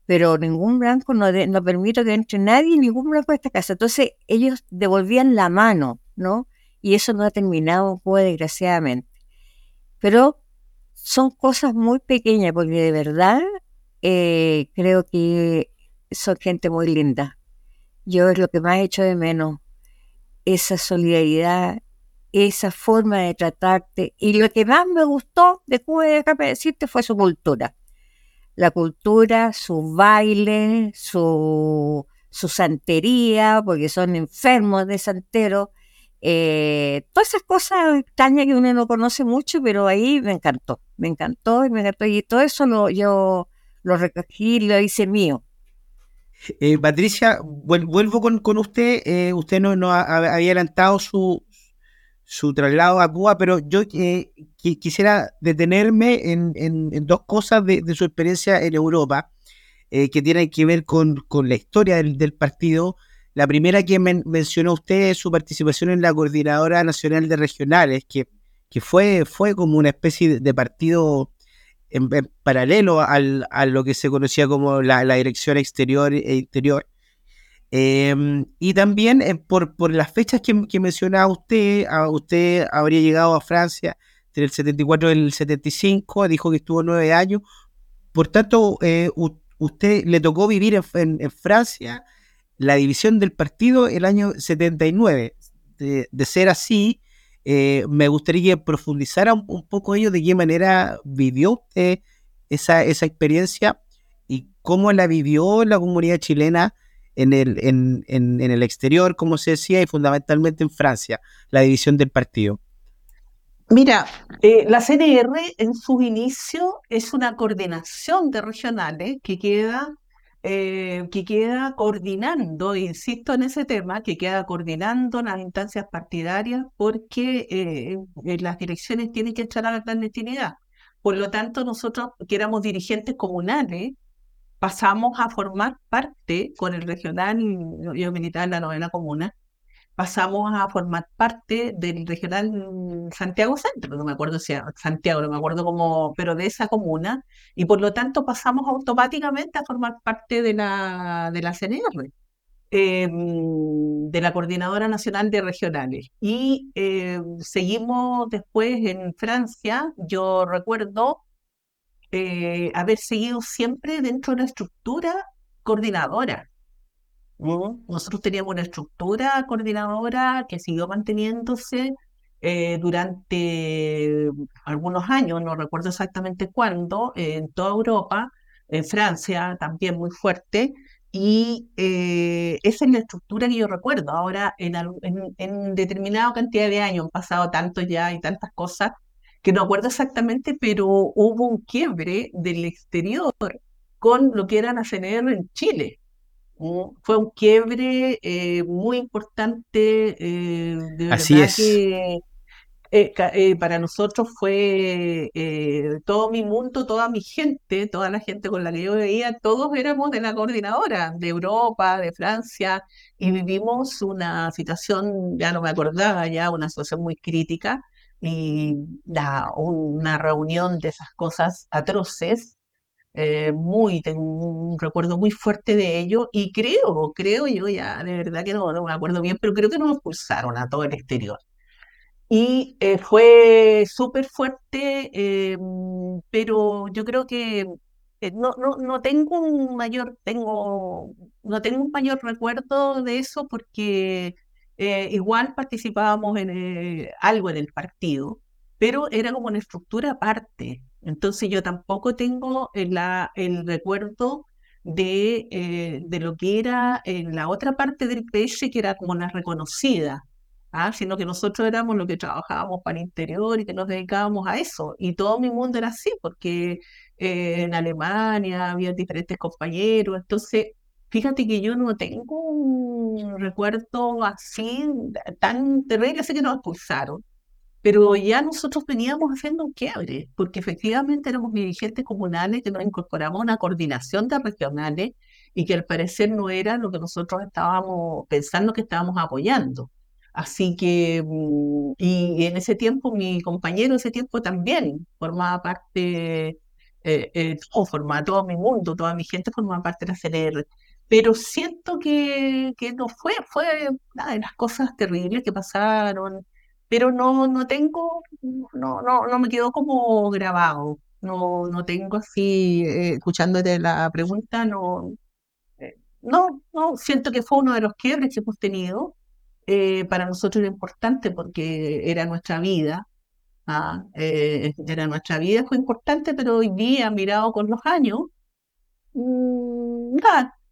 pero ningún blanco no, no permite que entre nadie, ningún blanco a esta casa. Entonces ellos devolvían la mano, ¿no? Y eso no ha terminado, pues, desgraciadamente. Pero son cosas muy pequeñas, porque de verdad eh, creo que son gente muy linda. Yo es lo que más he hecho de menos, esa solidaridad, esa forma de tratarte. Y lo que más me gustó de Cuba, déjame decirte, fue su cultura. La cultura, su baile, su, su santería, porque son enfermos de santero. Eh, todas esas cosas extrañas que uno no conoce mucho, pero ahí me encantó, me encantó y me encantó. Y todo eso lo, yo lo recogí y lo hice mío. Eh, Patricia, vuelvo con, usted. Eh, usted nos no había adelantado su, su traslado a Cuba, pero yo eh, quisiera detenerme en, dos cosas de, su experiencia en Europa que tienen que ver con, la historia del, partido. La primera que mencionó usted es su participación en la Coordinadora Nacional de Regionales, que, que fue, fue como una especie de partido en, paralelo al, a lo que se conocía como la, dirección exterior e interior. Em, y también eh, por, por, las fechas que, que, mencionaba usted, usted habría llegado a Francia entre el 74 y el 75, dijo que estuvo nueve años. Por tanto, eh, usted le tocó vivir en, en, Francia la división del partido el año 79. De, de ser así, eh, me gustaría que profundizara un, poco ello, de qué manera vivió usted esa, esa experiencia y cómo la vivió la comunidad chilena en el, en, en, el exterior, como se decía, y fundamentalmente en Francia, la división del partido. Mira, eh, la CNR en su inicio es una coordinación de regionales que queda eh, que queda coordinando, insisto en ese tema, que queda coordinando las instancias partidarias porque eh, eh, las direcciones tienen que entrar a la clandestinidad. Por lo tanto, nosotros que éramos dirigentes comunales, pasamos a formar parte con el regional, yo militaba en la novena comuna, pasamos a formar parte del regional Santiago Centro, no me acuerdo si era Santiago, no me acuerdo cómo, pero de esa comuna, y por lo tanto pasamos automáticamente a formar parte de la, de la CNR, em, de la Coordinadora Nacional de Regionales. Y em, seguimos después en Francia, yo recuerdo eh, haber seguido siempre dentro de la estructura coordinadora nosotros teníamos una estructura coordinadora que siguió manteniéndose eh, durante algunos años, no recuerdo exactamente cuándo, en toda Europa, en Francia también muy fuerte, y eh, esa es la estructura que yo recuerdo. Ahora, en, en, determinada cantidad de años, han pasado tanto ya y tantas cosas, que no acuerdo exactamente, pero hubo un quiebre del exterior con lo que era la CNR en Chile fue un quiebre eh, muy importante, eh, de Así verdad es. que eh, para nosotros fue todo mi mundo, toda mi gente, toda la gente con la que yo veía, todos éramos de la coordinadora de Europa, de Francia, y vivimos una situación, ya no me acordaba, ya una situación muy crítica, y una reunión de esas cosas atroces eh, muy, tengo un recuerdo muy fuerte de ello y creo, creo yo ya, de verdad que no, no me acuerdo bien, pero creo que nos expulsaron a todo el exterior. Y eh, fue súper fuerte, eh, pero yo creo que no, no, no tengo un mayor, tengo, no tengo un mayor recuerdo de eso porque igual participábamos en algo en el partido, pero era como una estructura aparte. Entonces yo tampoco tengo la, el recuerdo de, eh, de, lo que era en la otra parte del PS, que era como la reconocida, ¿ah? sino que nosotros éramos los que trabajábamos para el interior y que nos dedicábamos a eso. Y todo mi mundo era así, porque eh, en Alemania había diferentes compañeros. Entonces, fíjate que yo no tengo un recuerdo así tan terrible, así que nos expulsaron pero ya nosotros veníamos haciendo un quiebre, porque efectivamente éramos dirigentes comunales que nos incorporamos a una coordinación de regionales y que al parecer no era lo que nosotros estábamos pensando que estábamos apoyando. Así que, mm, y en ese tiempo, mi compañero ese tiempo también formaba parte, eh, eh, todo, formaba todo mi mundo, toda mi gente formaba parte de la CNR. Pero siento que, que no fue, fue una de las cosas terribles que pasaron, pero no, no tengo, no, no, no me quedó como grabado. No, no tengo así, eh, escuchándote la pregunta, no, no, no, siento que fue uno de los quiebres que hemos tenido eh, para nosotros era importante porque era nuestra vida. ¿ah? Eh, era nuestra vida, fue importante, pero hoy día, mirado con los años, mm,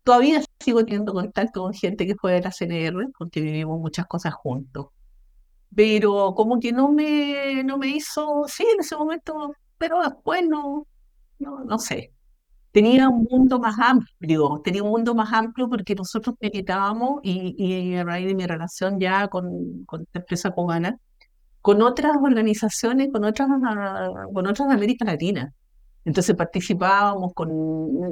todavía sigo teniendo contacto con gente que fue de la CNR porque vivimos muchas cosas juntos. Pero como que no me, no me hizo, sí, en ese momento, pero después no, no, no sé tenía un mundo más amplio, tenía un mundo más amplio porque nosotros militábamos y, y a raíz de mi relación ya con, con esta empresa cubana, con otras organizaciones, con otras, con otras de América Latina. Entonces participábamos con,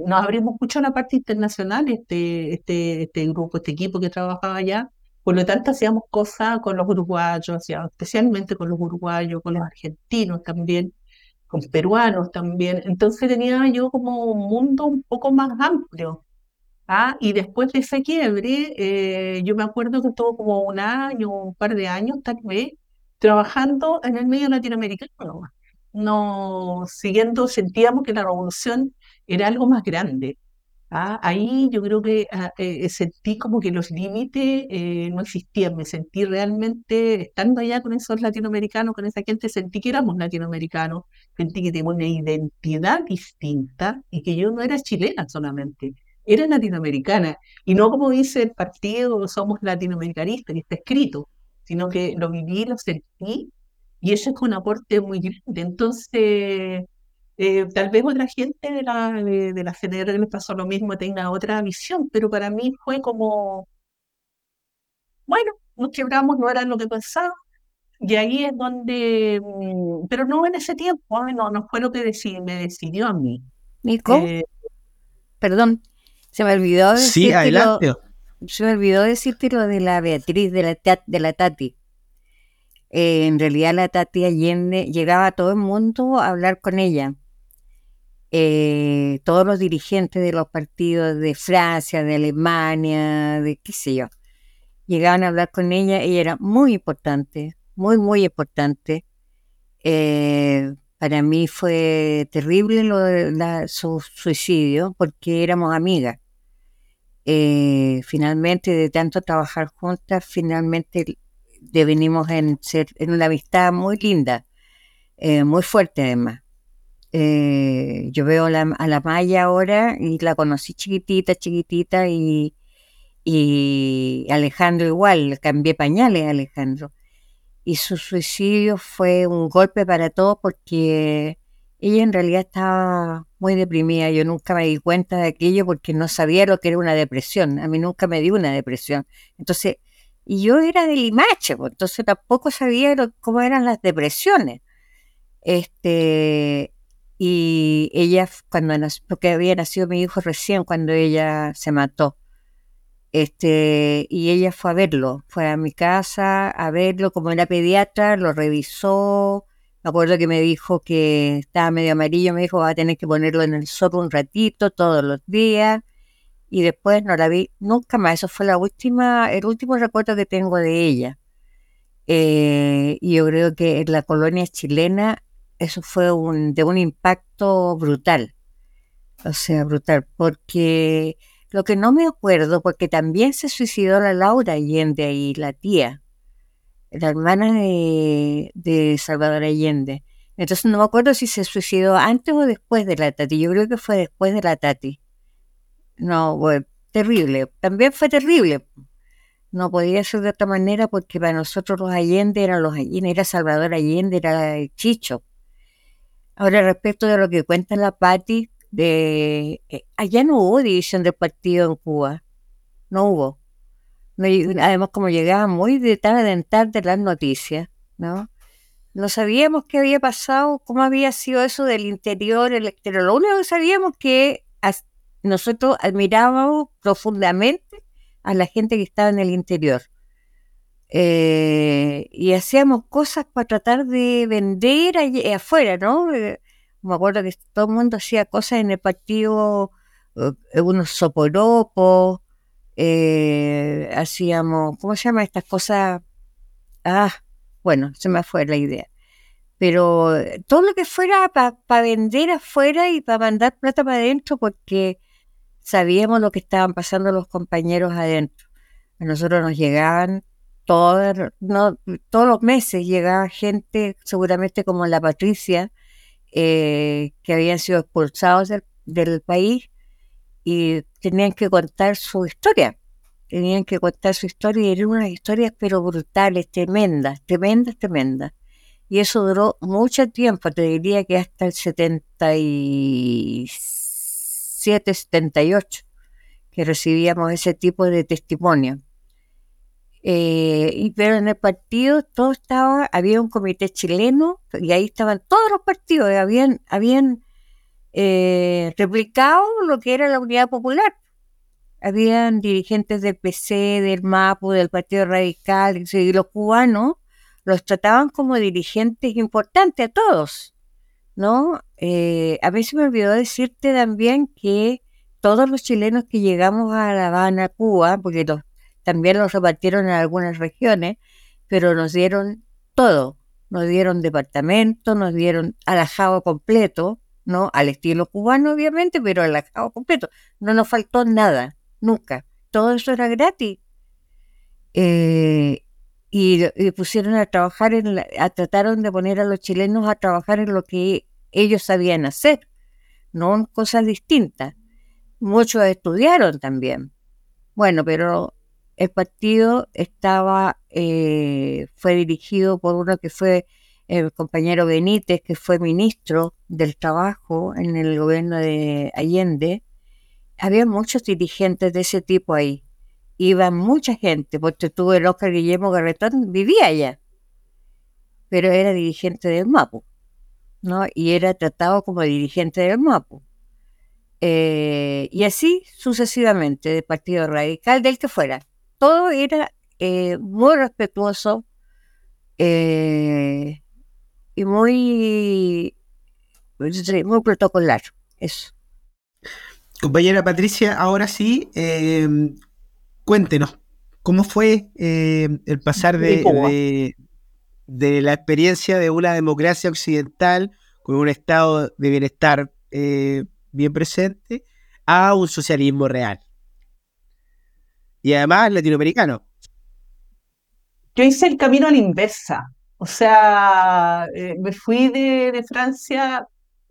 nos abrimos mucho en la parte internacional, este, este, este grupo, este equipo que trabajaba allá. Por lo tanto, hacíamos cosas con los uruguayos, especialmente con los uruguayos, con los argentinos también con peruanos también. Entonces tenía yo como un mundo un poco más amplio. ¿ah? Y después de ese quiebre, eh, yo me acuerdo que estuvo como un año, un par de años tal vez, trabajando en el medio latinoamericano. No, siguiendo, sentíamos que la revolución era algo más grande. Ah, ahí yo creo que ah, eh, sentí como que los límites eh, no existían, me sentí realmente, estando allá con esos latinoamericanos, con esa gente, sentí que éramos latinoamericanos, sentí que teníamos una identidad distinta y que yo no era chilena solamente, era latinoamericana. Y no como dice el partido, somos latinoamericanistas, que está escrito, sino que lo viví, lo sentí y eso es un aporte muy grande. Entonces eh, tal vez otra gente de la, de, la CNR que les pasó lo mismo tenga otra visión, pero para mí fue como, bueno, nos quebramos, no era lo que pensaba, y ahí es donde, mm, pero no en ese tiempo, ¿eh? no, no fue lo que me decidió a mí. Nico, eh, perdón, se me olvidó decirte sí, adelante. se me olvidó decirte lo de la Beatriz, de la, de la Tati. en realidad la Tati Allende llegaba a todo el mundo a hablar con ella eh, todos los dirigentes de los partidos de Francia, de Alemania, de qué sé yo, llegaban a hablar con ella y era muy importante, muy, muy importante. Eh, para mí fue terrible su suicidio porque éramos amigas. Eh, finalmente, de tanto trabajar juntas, finalmente devenimos en ser en una amistad muy linda, muy fuerte además. Eh, yo veo a la Maya ahora y la conocí chiquitita, chiquitita y, y Alejandro igual, cambié pañales a Alejandro. Y su suicidio fue un golpe para todos porque ella en realidad estaba muy deprimida. Yo nunca me di cuenta de aquello porque no sabía lo que era una depresión. A mí nunca me dio una depresión. Entonces, y yo era de Limache, pues, entonces tampoco sabía cómo eran las depresiones. Este, y ella, cuando porque había nacido mi hijo recién cuando ella se mató, este, y ella fue a verlo, fue a mi casa a verlo, como era pediatra, lo revisó, me acuerdo que me dijo que estaba medio amarillo, me dijo va a tener que ponerlo en el sol un ratito, todos los días, y después no la vi nunca más, eso fue la última, el último recuerdo que tengo de ella. Eh, y yo creo que en la colonia chilena eso fue un, de un impacto brutal. O sea, brutal. Porque lo que no me acuerdo, porque también se suicidó la Laura Allende ahí, la tía, la hermana de, Salvador Allende. Entonces no me acuerdo si se suicidó antes o después de la Tati. Yo creo que fue después de la Tati. No, bueno, terrible. También fue terrible. No podía ser de otra manera porque para nosotros los Allende eran los Allende, era Salvador Allende, era Chicho. Ahora, respecto de lo que cuenta la Patti, de, eh, allá no hubo división del partido en Cuba, no hubo. además, como llegaba muy de tarde en tarde las noticias, ¿no? no sabíamos qué había pasado, cómo había sido eso del interior, el exterior. Lo único que sabíamos que nosotros admirábamos profundamente a la gente que estaba en el interior. Eh, y hacíamos cosas para tratar de vender allí, afuera, ¿no? Eh, me acuerdo que todo el mundo hacía cosas en el partido, eh, unos soporopos, hacíamos, ¿cómo se llama estas cosas? Ah, bueno, se me fue la idea. Pero todo lo que fuera para vender afuera y para mandar plata para adentro, porque sabíamos lo que estaban pasando los compañeros adentro. A nosotros nos llegaban no, todos los meses, llegaba gente, seguramente como la Patricia, eh, que habían sido expulsados del, del país y tenían que contar su historia tenían que contar su historia y eran unas historias pero brutales, tremendas, tremendas, tremendas. Y eso duró mucho tiempo, te diría que hasta el 77, 78, que recibíamos ese tipo de testimonio. Eh, pero en el partido todo estaba, había un comité chileno y ahí estaban todos los partidos, habían, habían eh, replicado lo que era la unidad popular habían dirigentes del PC, del MAPU, del Partido Radical, y los cubanos los trataban como dirigentes importantes a todos, ¿no? Eh, a mí se me olvidó decirte también que todos los chilenos que llegamos a La Habana, Cuba, porque también los repartieron en algunas regiones, pero nos dieron todo, nos dieron departamento, nos dieron alajado completo, ¿no? Al estilo cubano, obviamente, pero alajado completo. No nos faltó nada nunca. Todo eso era gratis. Eh, y, pusieron a trabajar, en a, trataron de poner a los chilenos a trabajar en lo que ellos sabían hacer, no cosas distintas. Muchos estudiaron también. Bueno, pero el partido estaba, eh, fue dirigido por uno que fue el compañero Benítez, que fue ministro del Trabajo en el gobierno de Allende, había muchos dirigentes de ese tipo ahí. Iba mucha gente, porque tuvo el Oscar Guillermo Garretón, vivía allá, pero era dirigente del MAPU, ¿no? Y era tratado como dirigente del MAPU. Eh, y así sucesivamente, del Partido Radical, del que fuera. Todo era eh, muy respetuoso eh, y muy, muy protocolar, eso. Compañera Patricia, ahora sí, em, cuéntenos, ¿cómo fue em, el pasar de, de, la experiencia de una democracia occidental con un estado de bienestar eh, bien presente a un socialismo real? Y además latinoamericano. Yo hice el camino a la inversa, o sea, eh, me fui de, Francia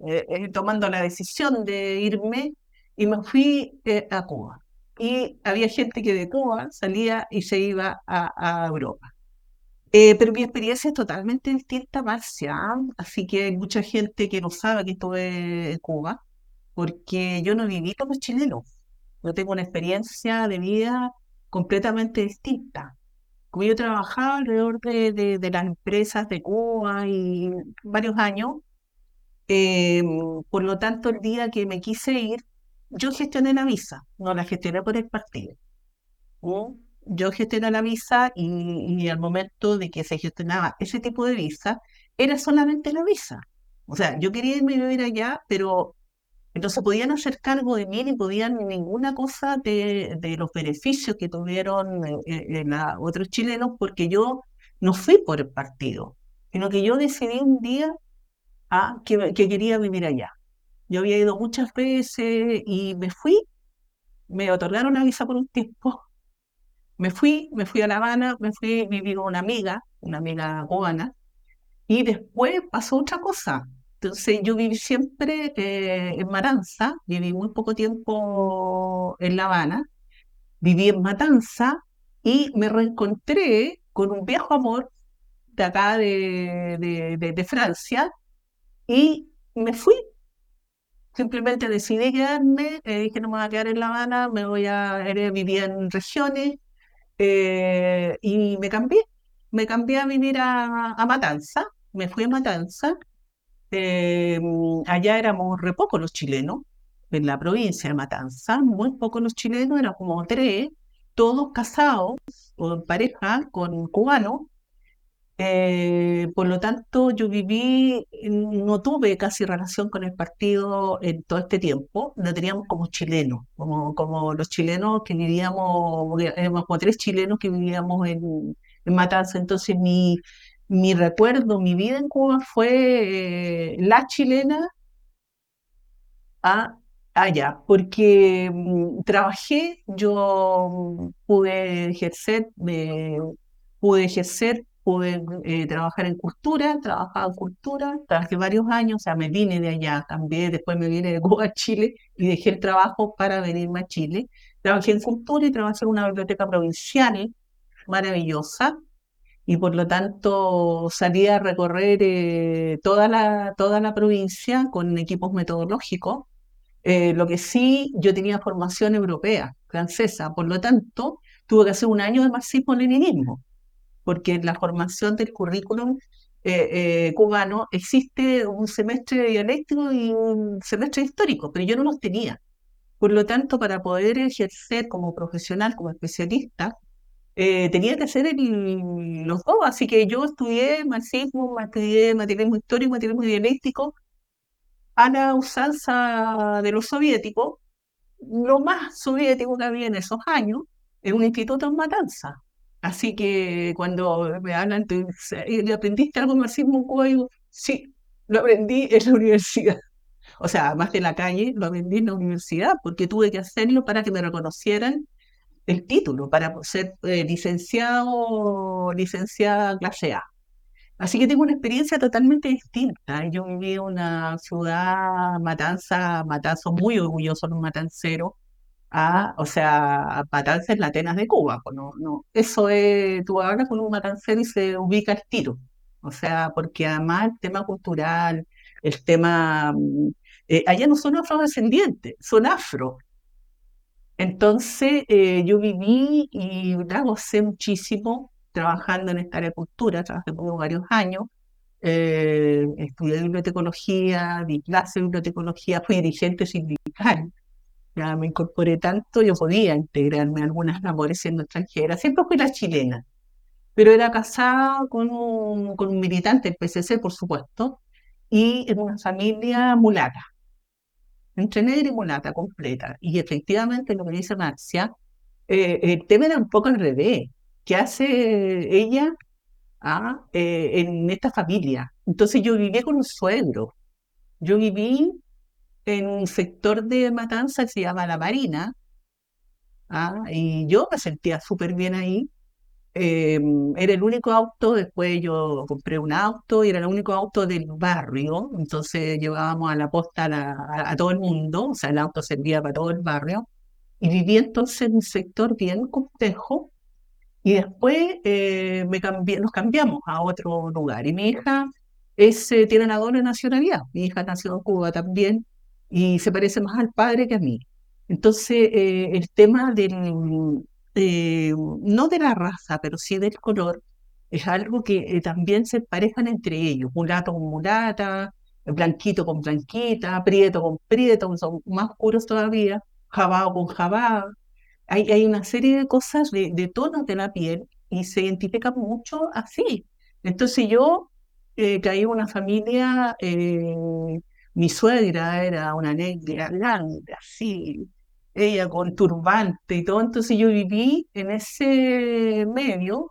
eh, tomando la decisión de irme y me fui eh, a Cuba. Y había gente que de Cuba salía y se iba a, Europa. Eh, pero mi experiencia es totalmente distinta Marcia, ¿ah? así que hay mucha gente que no sabe que estuve en Cuba, porque yo no viví como chileno. Yo tengo una experiencia de vida completamente distinta. Como yo trabajaba alrededor de, de, las empresas de Cuba y varios años, eh, por lo tanto el día que me quise ir, yo gestioné la visa, no la gestioné por el partido. Yo gestioné la visa y, al momento de que se gestionaba ese tipo de visa, era solamente la visa. O sea, yo quería irme a vivir allá, pero se podían hacer cargo de mí ni podían ninguna cosa de, los beneficios que tuvieron eh, eh, otros chilenos porque yo no fui por el partido, sino que yo decidí un día a, que quería vivir allá. Yo había ido muchas veces y me fui, me otorgaron una visa por un tiempo, me fui, me fui a La Habana, me fui, viví con una amiga, una amiga cubana, y después pasó otra cosa. Entonces yo viví siempre eh, en Maranza, viví muy poco tiempo en La Habana, viví en Matanza y me reencontré con un viejo amor de acá de, de Francia y me fui Simplemente decidí quedarme, eh, dije no me voy a quedar en La Habana, me voy a vivir en regiones eh, y me cambié. Me cambié a vivir a, Matanza, me fui a Matanza. Eh, allá éramos re pocos los chilenos, en la provincia de Matanza, muy pocos los chilenos, eran como tres, todos casados o en pareja con cubanos. Eh, por lo tanto, yo viví, no tuve casi relación con el partido en todo este tiempo, lo teníamos como chilenos, como, como los chilenos que vivíamos, éramos como tres chilenos que vivíamos en, en Matanza. Entonces, mi, mi recuerdo, mi vida en Cuba fue eh, la chilena allá, porque mm, trabajé, yo pude ejercer, pude ejercer, pude eh, trabajar en cultura, trabajaba en cultura, trabajé varios años, o sea, me vine de allá, cambié, después me vine de Cuba a Chile y dejé el trabajo para venirme a Chile. Trabajé en cultura y trabajé en una biblioteca provincial maravillosa, y por lo tanto salí a recorrer eh, toda, la, toda la provincia con equipos metodológicos. Eh, lo que sí, yo tenía formación europea, francesa, por lo tanto tuve que hacer un año de marxismo-leninismo, porque en la formación del currículum eh, cubano existe un semestre dialéctico y un semestre histórico, pero yo no los tenía. Por lo tanto, para poder ejercer como profesional, como especialista, eh, tenía que hacer los dos, así que yo estudié marxismo, estudié materialismo histórico, materialismo dialéctico, a la usanza de los soviéticos, lo más soviético que había en esos años, es un instituto en Matanza. Así que cuando me hablan, ¿y aprendiste algo marxismo en Cuba? Digo, sí, lo aprendí en la universidad. O sea, más de la calle, lo aprendí en la universidad, porque tuve que hacerlo para que me reconocieran el título para ser eh, licenciado licenciada clase A. Así que tengo una experiencia totalmente distinta. Yo viví en una ciudad, Matanza, Matanza, muy orgulloso de un matancero. A, o sea, Matanza es la Atenas de Cuba. Pues no, no, eso es, tú hablas con un matancero y se ubica el tiro. O sea, porque además el tema cultural, el tema... Mm, eh, allá no son afrodescendientes, son afro. Entonces, eh, yo viví y la gocé muchísimo trabajando en esta agricultura, trabajé por varios años, eh, estudié bibliotecología, di clase de bibliotecología, fui dirigente sindical, ya me incorporé tanto, yo podía integrarme a algunas labores siendo extranjera, siempre fui la chilena, pero era casada con un, con un militante del PCC, por supuesto, y en una familia mulata entre negra y mulata completa. Y efectivamente lo que dice Marcia, eh, el tema era un poco al revés. ¿Qué hace ella ah, eh, en esta familia? Entonces yo viví con un suegro. Yo viví en un sector de Matanza que se llama La Marina. Ah, y yo me sentía súper bien ahí. Em, era el único auto, después yo compré un auto y era el único auto del barrio, entonces llevábamos a la posta a, todo el mundo, o sea, el auto servía para todo el barrio, y viví entonces en un sector bien complejo, y después eh, me cambié, nos cambiamos a otro lugar, y mi hija es, eh, tiene una doble nacionalidad, mi hija nació en Cuba también, y se parece más al padre que a mí. Entonces, eh, el tema del, eh, no de la raza, pero sí del color, es algo que eh, también se parejan entre ellos, mulato con mulata, blanquito con blanquita, prieto con prieto, son más oscuros todavía, jabao con jabá. Hay, hay una serie de cosas de, de tonos de la piel y se identifican mucho así. Entonces yo eh, caí en una familia, mi suegra era una negra grande, así, ella con turbante y todo, entonces yo viví en ese medio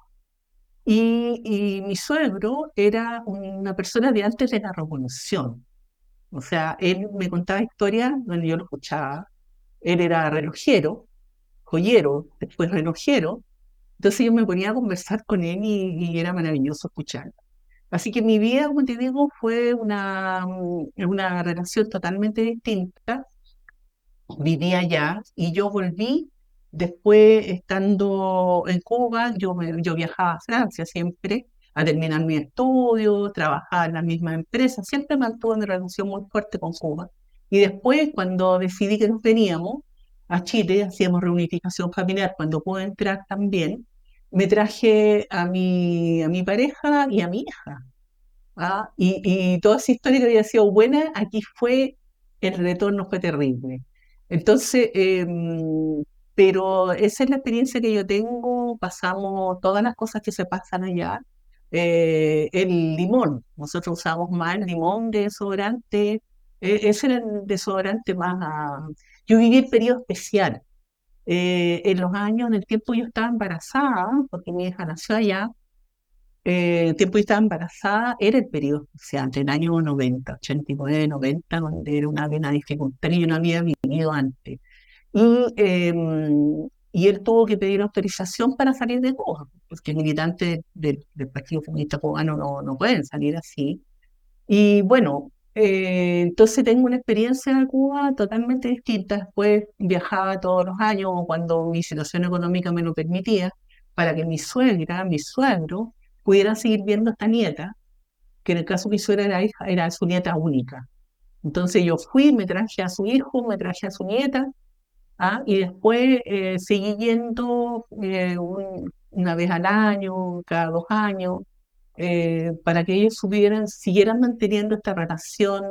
y, mi suegro era una persona de antes de la revolución. O sea, él me contaba historias donde yo lo escuchaba. Él era relojero, joyero, después relojero. Entonces yo me ponía a conversar con él y, y era maravilloso escucharlo. Así que mi vida, como te digo, fue una, una relación totalmente distinta vivía allá y yo volví después estando en Cuba, yo, viajaba a Francia siempre a terminar mi estudio, trabajaba en la misma empresa, siempre mantuve una relación muy fuerte con Cuba. Y después, cuando decidí que nos veníamos a Chile, hacíamos reunificación familiar, cuando pude entrar también, me traje a mi, a mi pareja y a mi hija. ¿ah? Y toda esa historia que había sido buena, aquí fue, el retorno fue terrible. Entonces, em, pero esa es la experiencia que yo tengo, pasamos todas las cosas que se pasan allá. Eh, el limón, nosotros usamos más limón de desodorante, e, ese era el desodorante más... Ah, yo viví el periodo especial. Eh, en los años, en el tiempo yo estaba embarazada, porque mi hija nació allá, eh, el tiempo que estaba embarazada era el periodo especial, entre el año 90, 89, 90, donde era una, una dificultad que yo no había vivido antes. Y, em, y él tuvo que pedir autorización para salir de Cuba, porque militantes del, del Partido Comunista Cubano no, no pueden salir así. Y bueno, eh, entonces tengo una experiencia en Cuba totalmente distinta. Después viajaba todos los años cuando mi situación económica me lo permitía, para que mi suegra, mi suegro, pudieran seguir viendo a esta nieta, que en el caso de mi suegra era, hija, era su nieta única. Entonces yo fui, me traje a su hijo, me traje a su nieta, ¿ah? y después eh, seguí yendo eh, una vez al año, cada dos años, eh, para que ellos subieran, siguieran manteniendo esta relación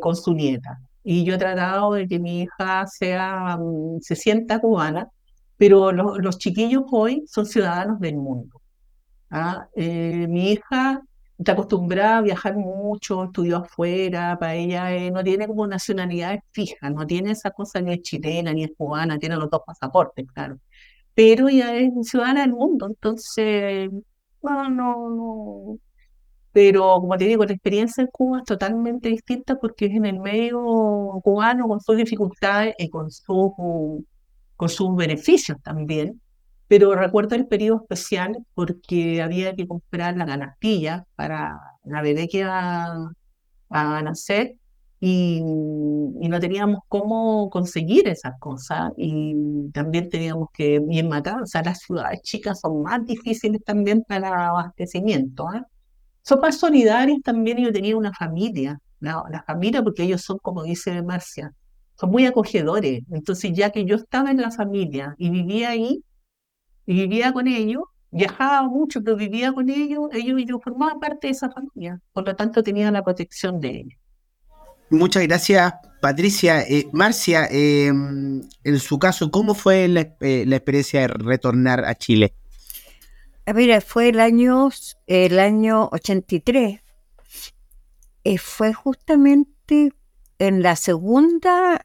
con su nieta. Y yo he tratado de que mi hija sea, mm, se sienta cubana, pero los chiquillos hoy son ciudadanos del mundo. ¿Ah? Eh, mi hija está acostumbrada a viajar mucho, estudió afuera, para ella no tiene como nacionalidades fijas, no tiene esa cosa ni es chilena ni es cubana, tiene los dos pasaportes, claro. Pero ella es ciudadana del mundo, entonces no, no, no. Pero como te digo, la experiencia en Cuba es totalmente distinta porque es en el medio cubano con sus dificultades y con, su, con sus beneficios también. Pero recuerdo el periodo especial porque había que comprar la canastilla para la bebé que iba a nacer y, y, no teníamos cómo conseguir esas cosas y también teníamos que bien matar, o sea, las ciudades chicas son más difíciles también para abastecimiento. ¿eh? Son más solidarios también, yo tenía una familia, la, la familia porque ellos son, como dice Marcia, son muy acogedores, entonces ya que yo estaba en la familia y vivía ahí, y vivía con ellos, viajaba mucho, pero vivía con ellos, ellos y yo formaba parte de esa familia, por lo tanto tenía la protección de ellos. Muchas gracias, Patricia. Eh, Marcia, eh, en su caso, ¿cómo fue la, eh, la, experiencia de retornar a Chile? Mira, fue el año, el año 83. fue justamente en la segunda,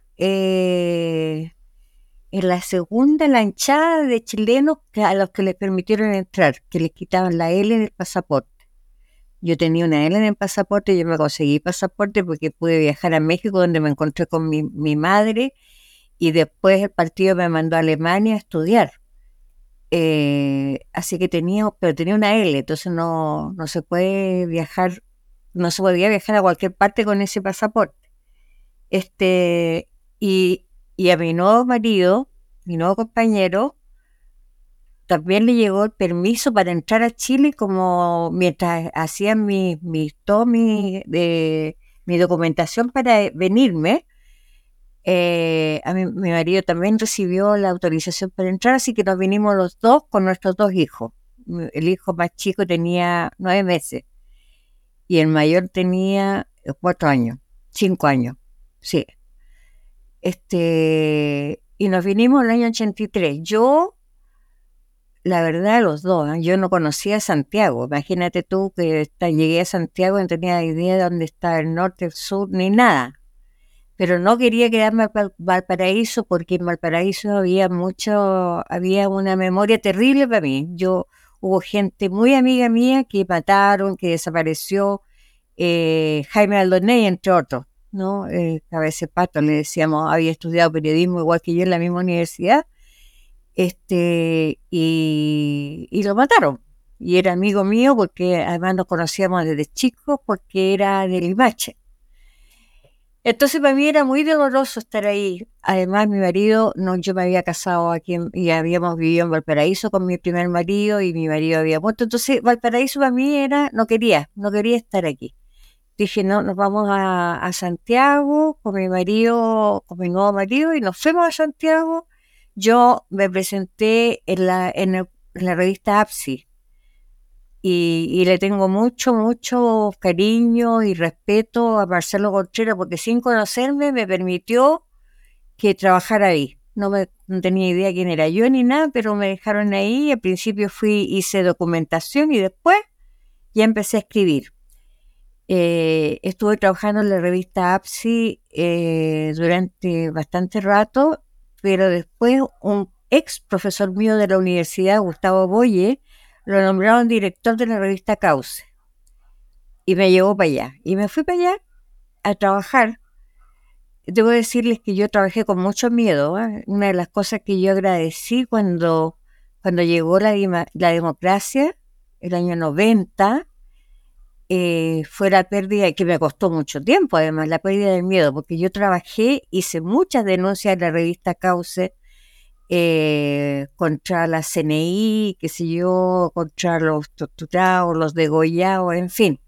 en la segunda lanchada de chilenos a los que les permitieron entrar, que les quitaban la L del pasaporte. Yo tenía una L en el pasaporte, yo me conseguí pasaporte porque pude viajar a México donde me encontré con mi, madre y después el partido me mandó a Alemania a estudiar. Eh, así que tenía, pero tenía una L, entonces no, no se puede viajar, no se podía viajar a cualquier parte con ese pasaporte. Este, y, y a mi nuevo marido, mi nuevo compañero, también le llegó el permiso para entrar a Chile como mientras hacían mi, mi, mi, mi documentación para venirme. Eh, a mi, mi, marido también recibió la autorización para entrar, así que nos vinimos los dos con nuestros dos hijos. El hijo más chico tenía nueve meses y el mayor tenía cuatro años, cinco años, sí. Este, y nos vinimos en el año 83. Yo la verdad, los dos. Yo no conocía Santiago. Imagínate tú que llegué a Santiago y no tenía idea de dónde está el norte, el sur, ni nada. Pero no quería quedarme en Valparaíso porque en Valparaíso había mucho, había una memoria terrible para mí. Yo hubo gente muy amiga mía que mataron, que desapareció. Eh, Jaime Aldoney, entre otros, ¿no? Eh, Cabeza Pato, le decíamos, había estudiado periodismo igual que yo en la misma universidad este, y, y, lo mataron. Y era amigo mío porque además nos conocíamos desde chicos porque era del Limache. Entonces para mí era muy doloroso estar ahí. Además mi marido, no, yo me había casado aquí y habíamos vivido en Valparaíso con mi primer marido y mi marido había muerto. Entonces Valparaíso para mí era, no quería, no quería estar aquí. Dije, no, nos vamos a, Santiago con mi marido, con mi nuevo marido y nos fuimos a Santiago yo me presenté en la, en, la revista APSI y, le tengo mucho, mucho cariño y respeto a Marcelo Contreras porque sin conocerme me permitió que trabajara ahí. No, me, no tenía idea quién era yo ni nada, pero me dejaron ahí. Al principio fui, hice documentación y después ya empecé a escribir. Eh, estuve trabajando en la revista APSI eh, durante bastante rato, pero después un ex profesor mío de la universidad, Gustavo Boye, lo nombraron director de la revista Cauce. Y me llevó para allá. Y me fui para allá a trabajar. Debo decirles que yo trabajé con mucho miedo. ¿eh? Una de las cosas que yo agradecí cuando, cuando llegó la, la democracia, el año 90, eh, fue la pérdida, que me costó mucho tiempo además, la pérdida del miedo, porque yo trabajé, hice muchas denuncias en la revista Cauce eh, contra la CNI, qué sé yo, contra los torturados, los degollados, en fin.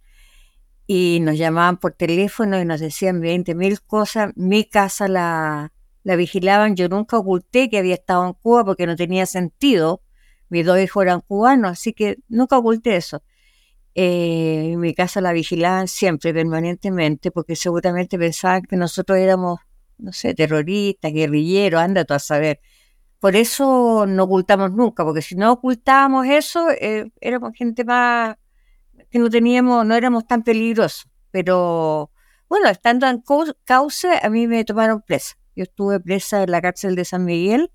Y nos llamaban por teléfono y nos decían 20 mil cosas. Mi casa la, la vigilaban. Yo nunca oculté que había estado en Cuba porque no tenía sentido. Mis dos hijos eran cubanos, así que nunca oculté eso. Eh, mi casa la vigilaban siempre, permanentemente, porque seguramente pensaban que nosotros éramos, no sé, terroristas, guerrilleros, anda tú a saber. Por eso no ocultamos nunca, porque si no ocultábamos eso, eh, éramos gente más que no teníamos, no éramos tan peligrosos. Pero bueno, estando en causa, a mí me tomaron presa. Yo estuve presa en la cárcel de San Miguel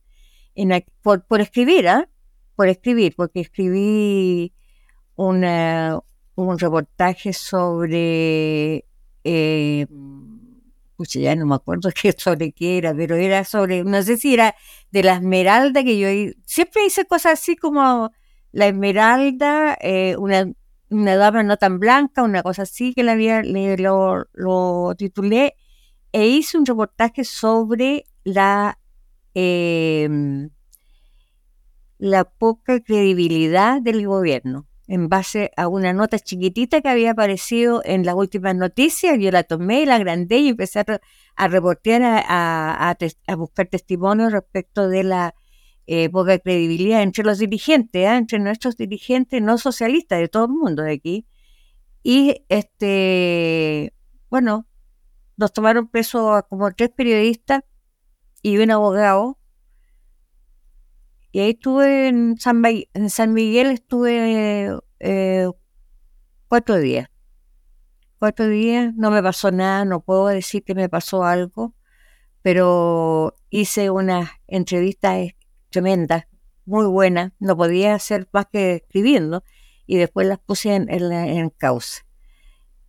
en por, por escribir, ¿ah? Por escribir, porque escribí una, un reportaje sobre eh, ya no me acuerdo <laughs> qué sobre qué era, pero era sobre, no sé si era de la esmeralda que yo siempre hice cosas así como la esmeralda, eh, una, una, dama no tan blanca, una cosa así que la había, lo, lo, titulé, e hice un reportaje sobre la em, la poca credibilidad del gobierno en base a una nota chiquitita que había aparecido en las últimas noticias. Yo la tomé, la agrandé y empecé a, a reportear, a, buscar testimonios respecto de la eh, poca credibilidad entre los dirigentes, ¿ah? entre nuestros dirigentes no socialistas de todo el mundo de aquí. Y este, bueno, nos tomaron preso como tres periodistas y un abogado y ahí estuve en San, en Miguel, estuve eh, cuatro días. Cuatro días, no me pasó nada, no puedo decir que me pasó algo, pero hice unas entrevistas tremendas, muy buenas, no podía hacer más que escribiendo, y después las puse en, en causa.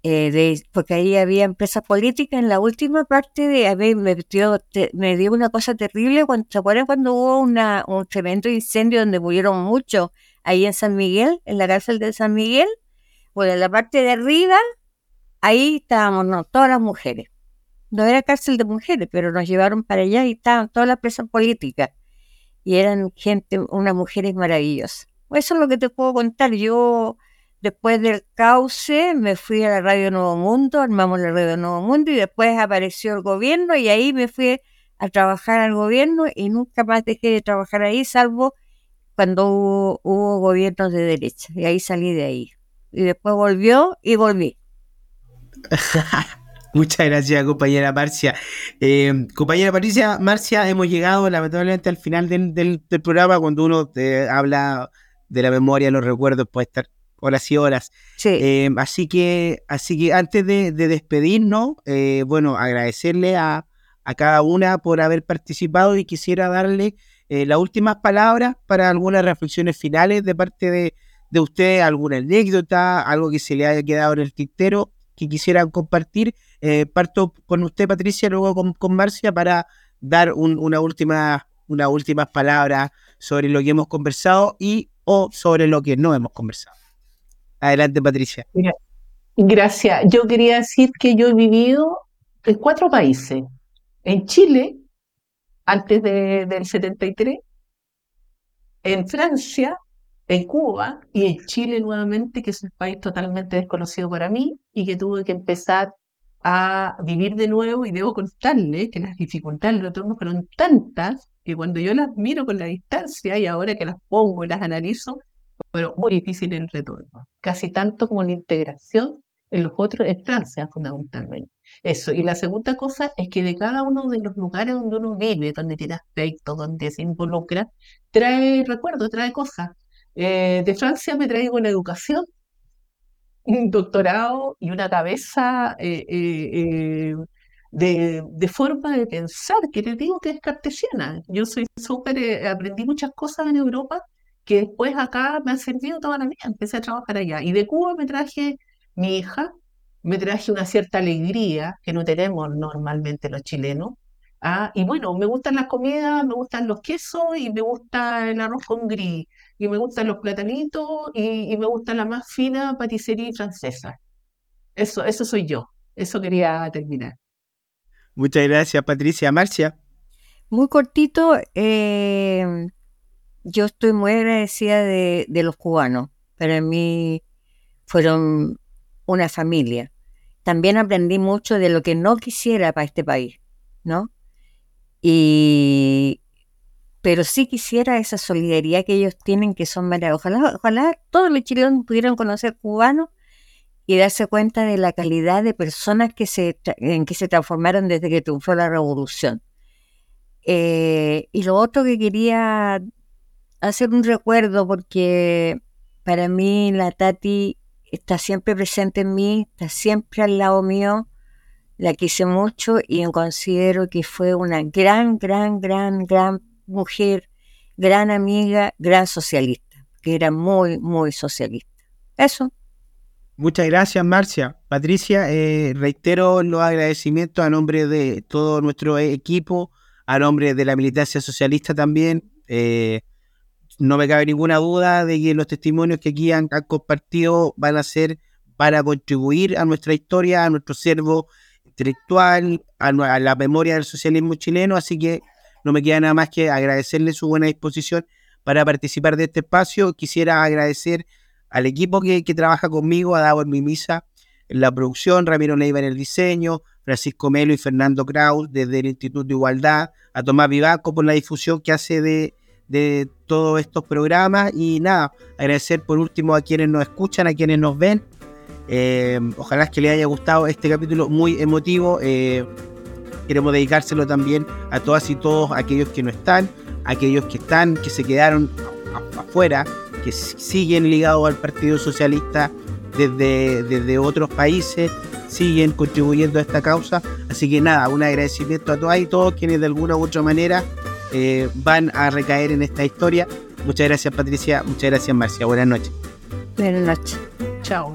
Eh, porque ahí había empresas políticas. En la última parte de a me, me dio una cosa terrible. Cuando, ¿Se acuerdan cuando hubo una, un tremendo incendio donde murieron muchos ahí en San Miguel, en la cárcel de San Miguel? Bueno, en la parte de arriba, ahí estábamos no, todas las mujeres. No era cárcel de mujeres, pero nos llevaron para allá y estaban todas las presas políticas. Y eran gente, unas mujeres maravillosas. Eso es lo que te puedo contar. Yo Después del cauce me fui a la Radio Nuevo Mundo, armamos la Radio Nuevo Mundo y después apareció el gobierno y ahí me fui a trabajar al gobierno y nunca más dejé de trabajar ahí, salvo cuando hubo, gobiernos de derecha. Y ahí salí de ahí. Y después volvió y volví. <laughs> Muchas gracias, compañera Marcia. Eh, compañera Patricia, Marcia, hemos llegado lamentablemente al final del, programa cuando uno te habla de la memoria, los recuerdos, puede estar horas y horas. Eh, así que, así que antes de, despedirnos, eh, bueno, agradecerle a, cada una por haber participado y quisiera darle eh, las últimas palabras para algunas reflexiones finales de parte de, de usted, alguna anécdota, algo que se le haya quedado en el tintero que quisieran compartir. parto con usted, Patricia, luego con, Marcia para dar una última, unas últimas palabras sobre lo que hemos conversado y o sobre lo que no hemos conversado. Adelante, Patricia. Gracias. Yo quería decir que yo he vivido en cuatro países. En Chile, antes del 73, en Francia, en Cuba y en Chile nuevamente, que es un país totalmente desconocido para mí y que tuve que empezar a vivir de nuevo y debo contarle que las dificultades lo tengo fueron tantas que cuando yo las miro con la distancia y ahora que las pongo y las analizo, pero muy difícil el retorno, casi tanto como la integración en los otros, en Francia fundamentalmente. Eso. Y la segunda cosa es que de cada uno de los lugares donde uno vive, donde tiene aspecto, donde se involucra, trae recuerdos, trae cosas. Eh, de Francia me traigo la educación, un doctorado y una cabeza eh, eh, de, de, forma de pensar, que te digo que es cartesiana. Yo soy súper, aprendí muchas cosas en Europa que después acá me han servido toda la vida, empecé a trabajar allá. Y de Cuba me traje mi hija, me traje una cierta alegría que no tenemos normalmente los chilenos. Ah, y bueno, me gustan las comidas, me gustan los quesos y me gusta el arroz con gris, y me gustan los platanitos y, me gusta la más fina paticería francesa. Eso, eso soy yo. Eso quería terminar. Muchas gracias, Patricia. Marcia. Muy cortito, eh, yo estoy muy agradecida de, de los cubanos. Para mí fueron una familia. También aprendí mucho de lo que no quisiera para este país, ¿no? Y, pero sí quisiera esa solidaridad que ellos tienen, que son maravillosas. Ojalá, ojalá todos los chilenos pudieran conocer cubanos y darse cuenta de la calidad de personas que se, en que se transformaron desde que triunfó la revolución. Eh, y lo otro que quería hacer un recuerdo, porque para mí la Tati está siempre presente en mí, está siempre al lado mío, la quise mucho y considero que fue una gran, gran, gran, gran mujer, gran amiga, gran socialista, que era muy, muy socialista. Eso. Muchas gracias, Marcia. Patricia, eh, reitero los agradecimientos a nombre de todo nuestro equipo, a nombre de la militancia socialista también. Eh, no me cabe ninguna duda de que los testimonios que aquí han, compartido van a ser para contribuir a nuestra historia, a nuestro servo intelectual, a, la memoria del socialismo chileno, así que no me queda nada más que agradecerle su buena disposición para participar de este espacio. Quisiera agradecer al equipo que, trabaja conmigo, a Davor Mimisa en la producción, Ramiro Neiva en el diseño, Francisco Melo y Fernando Kraus desde el Instituto de Igualdad, a Tomás Vivaco por la difusión que hace de, de todos estos programas y nada, agradecer por último a quienes nos escuchan, a quienes nos ven. Eh, ojalá que les haya gustado este capítulo muy emotivo. Eh, queremos dedicárselo también a todas y todos aquellos que no están, aquellos que están, que se quedaron afuera, que siguen ligados al Partido Socialista desde, desde otros países, siguen contribuyendo a esta causa. Así que nada, un agradecimiento a todas y todos quienes de alguna u otra manera eh, van a recaer en esta historia. Muchas gracias Patricia, muchas gracias Marcia, buenas noches. Buenas noches. Chao.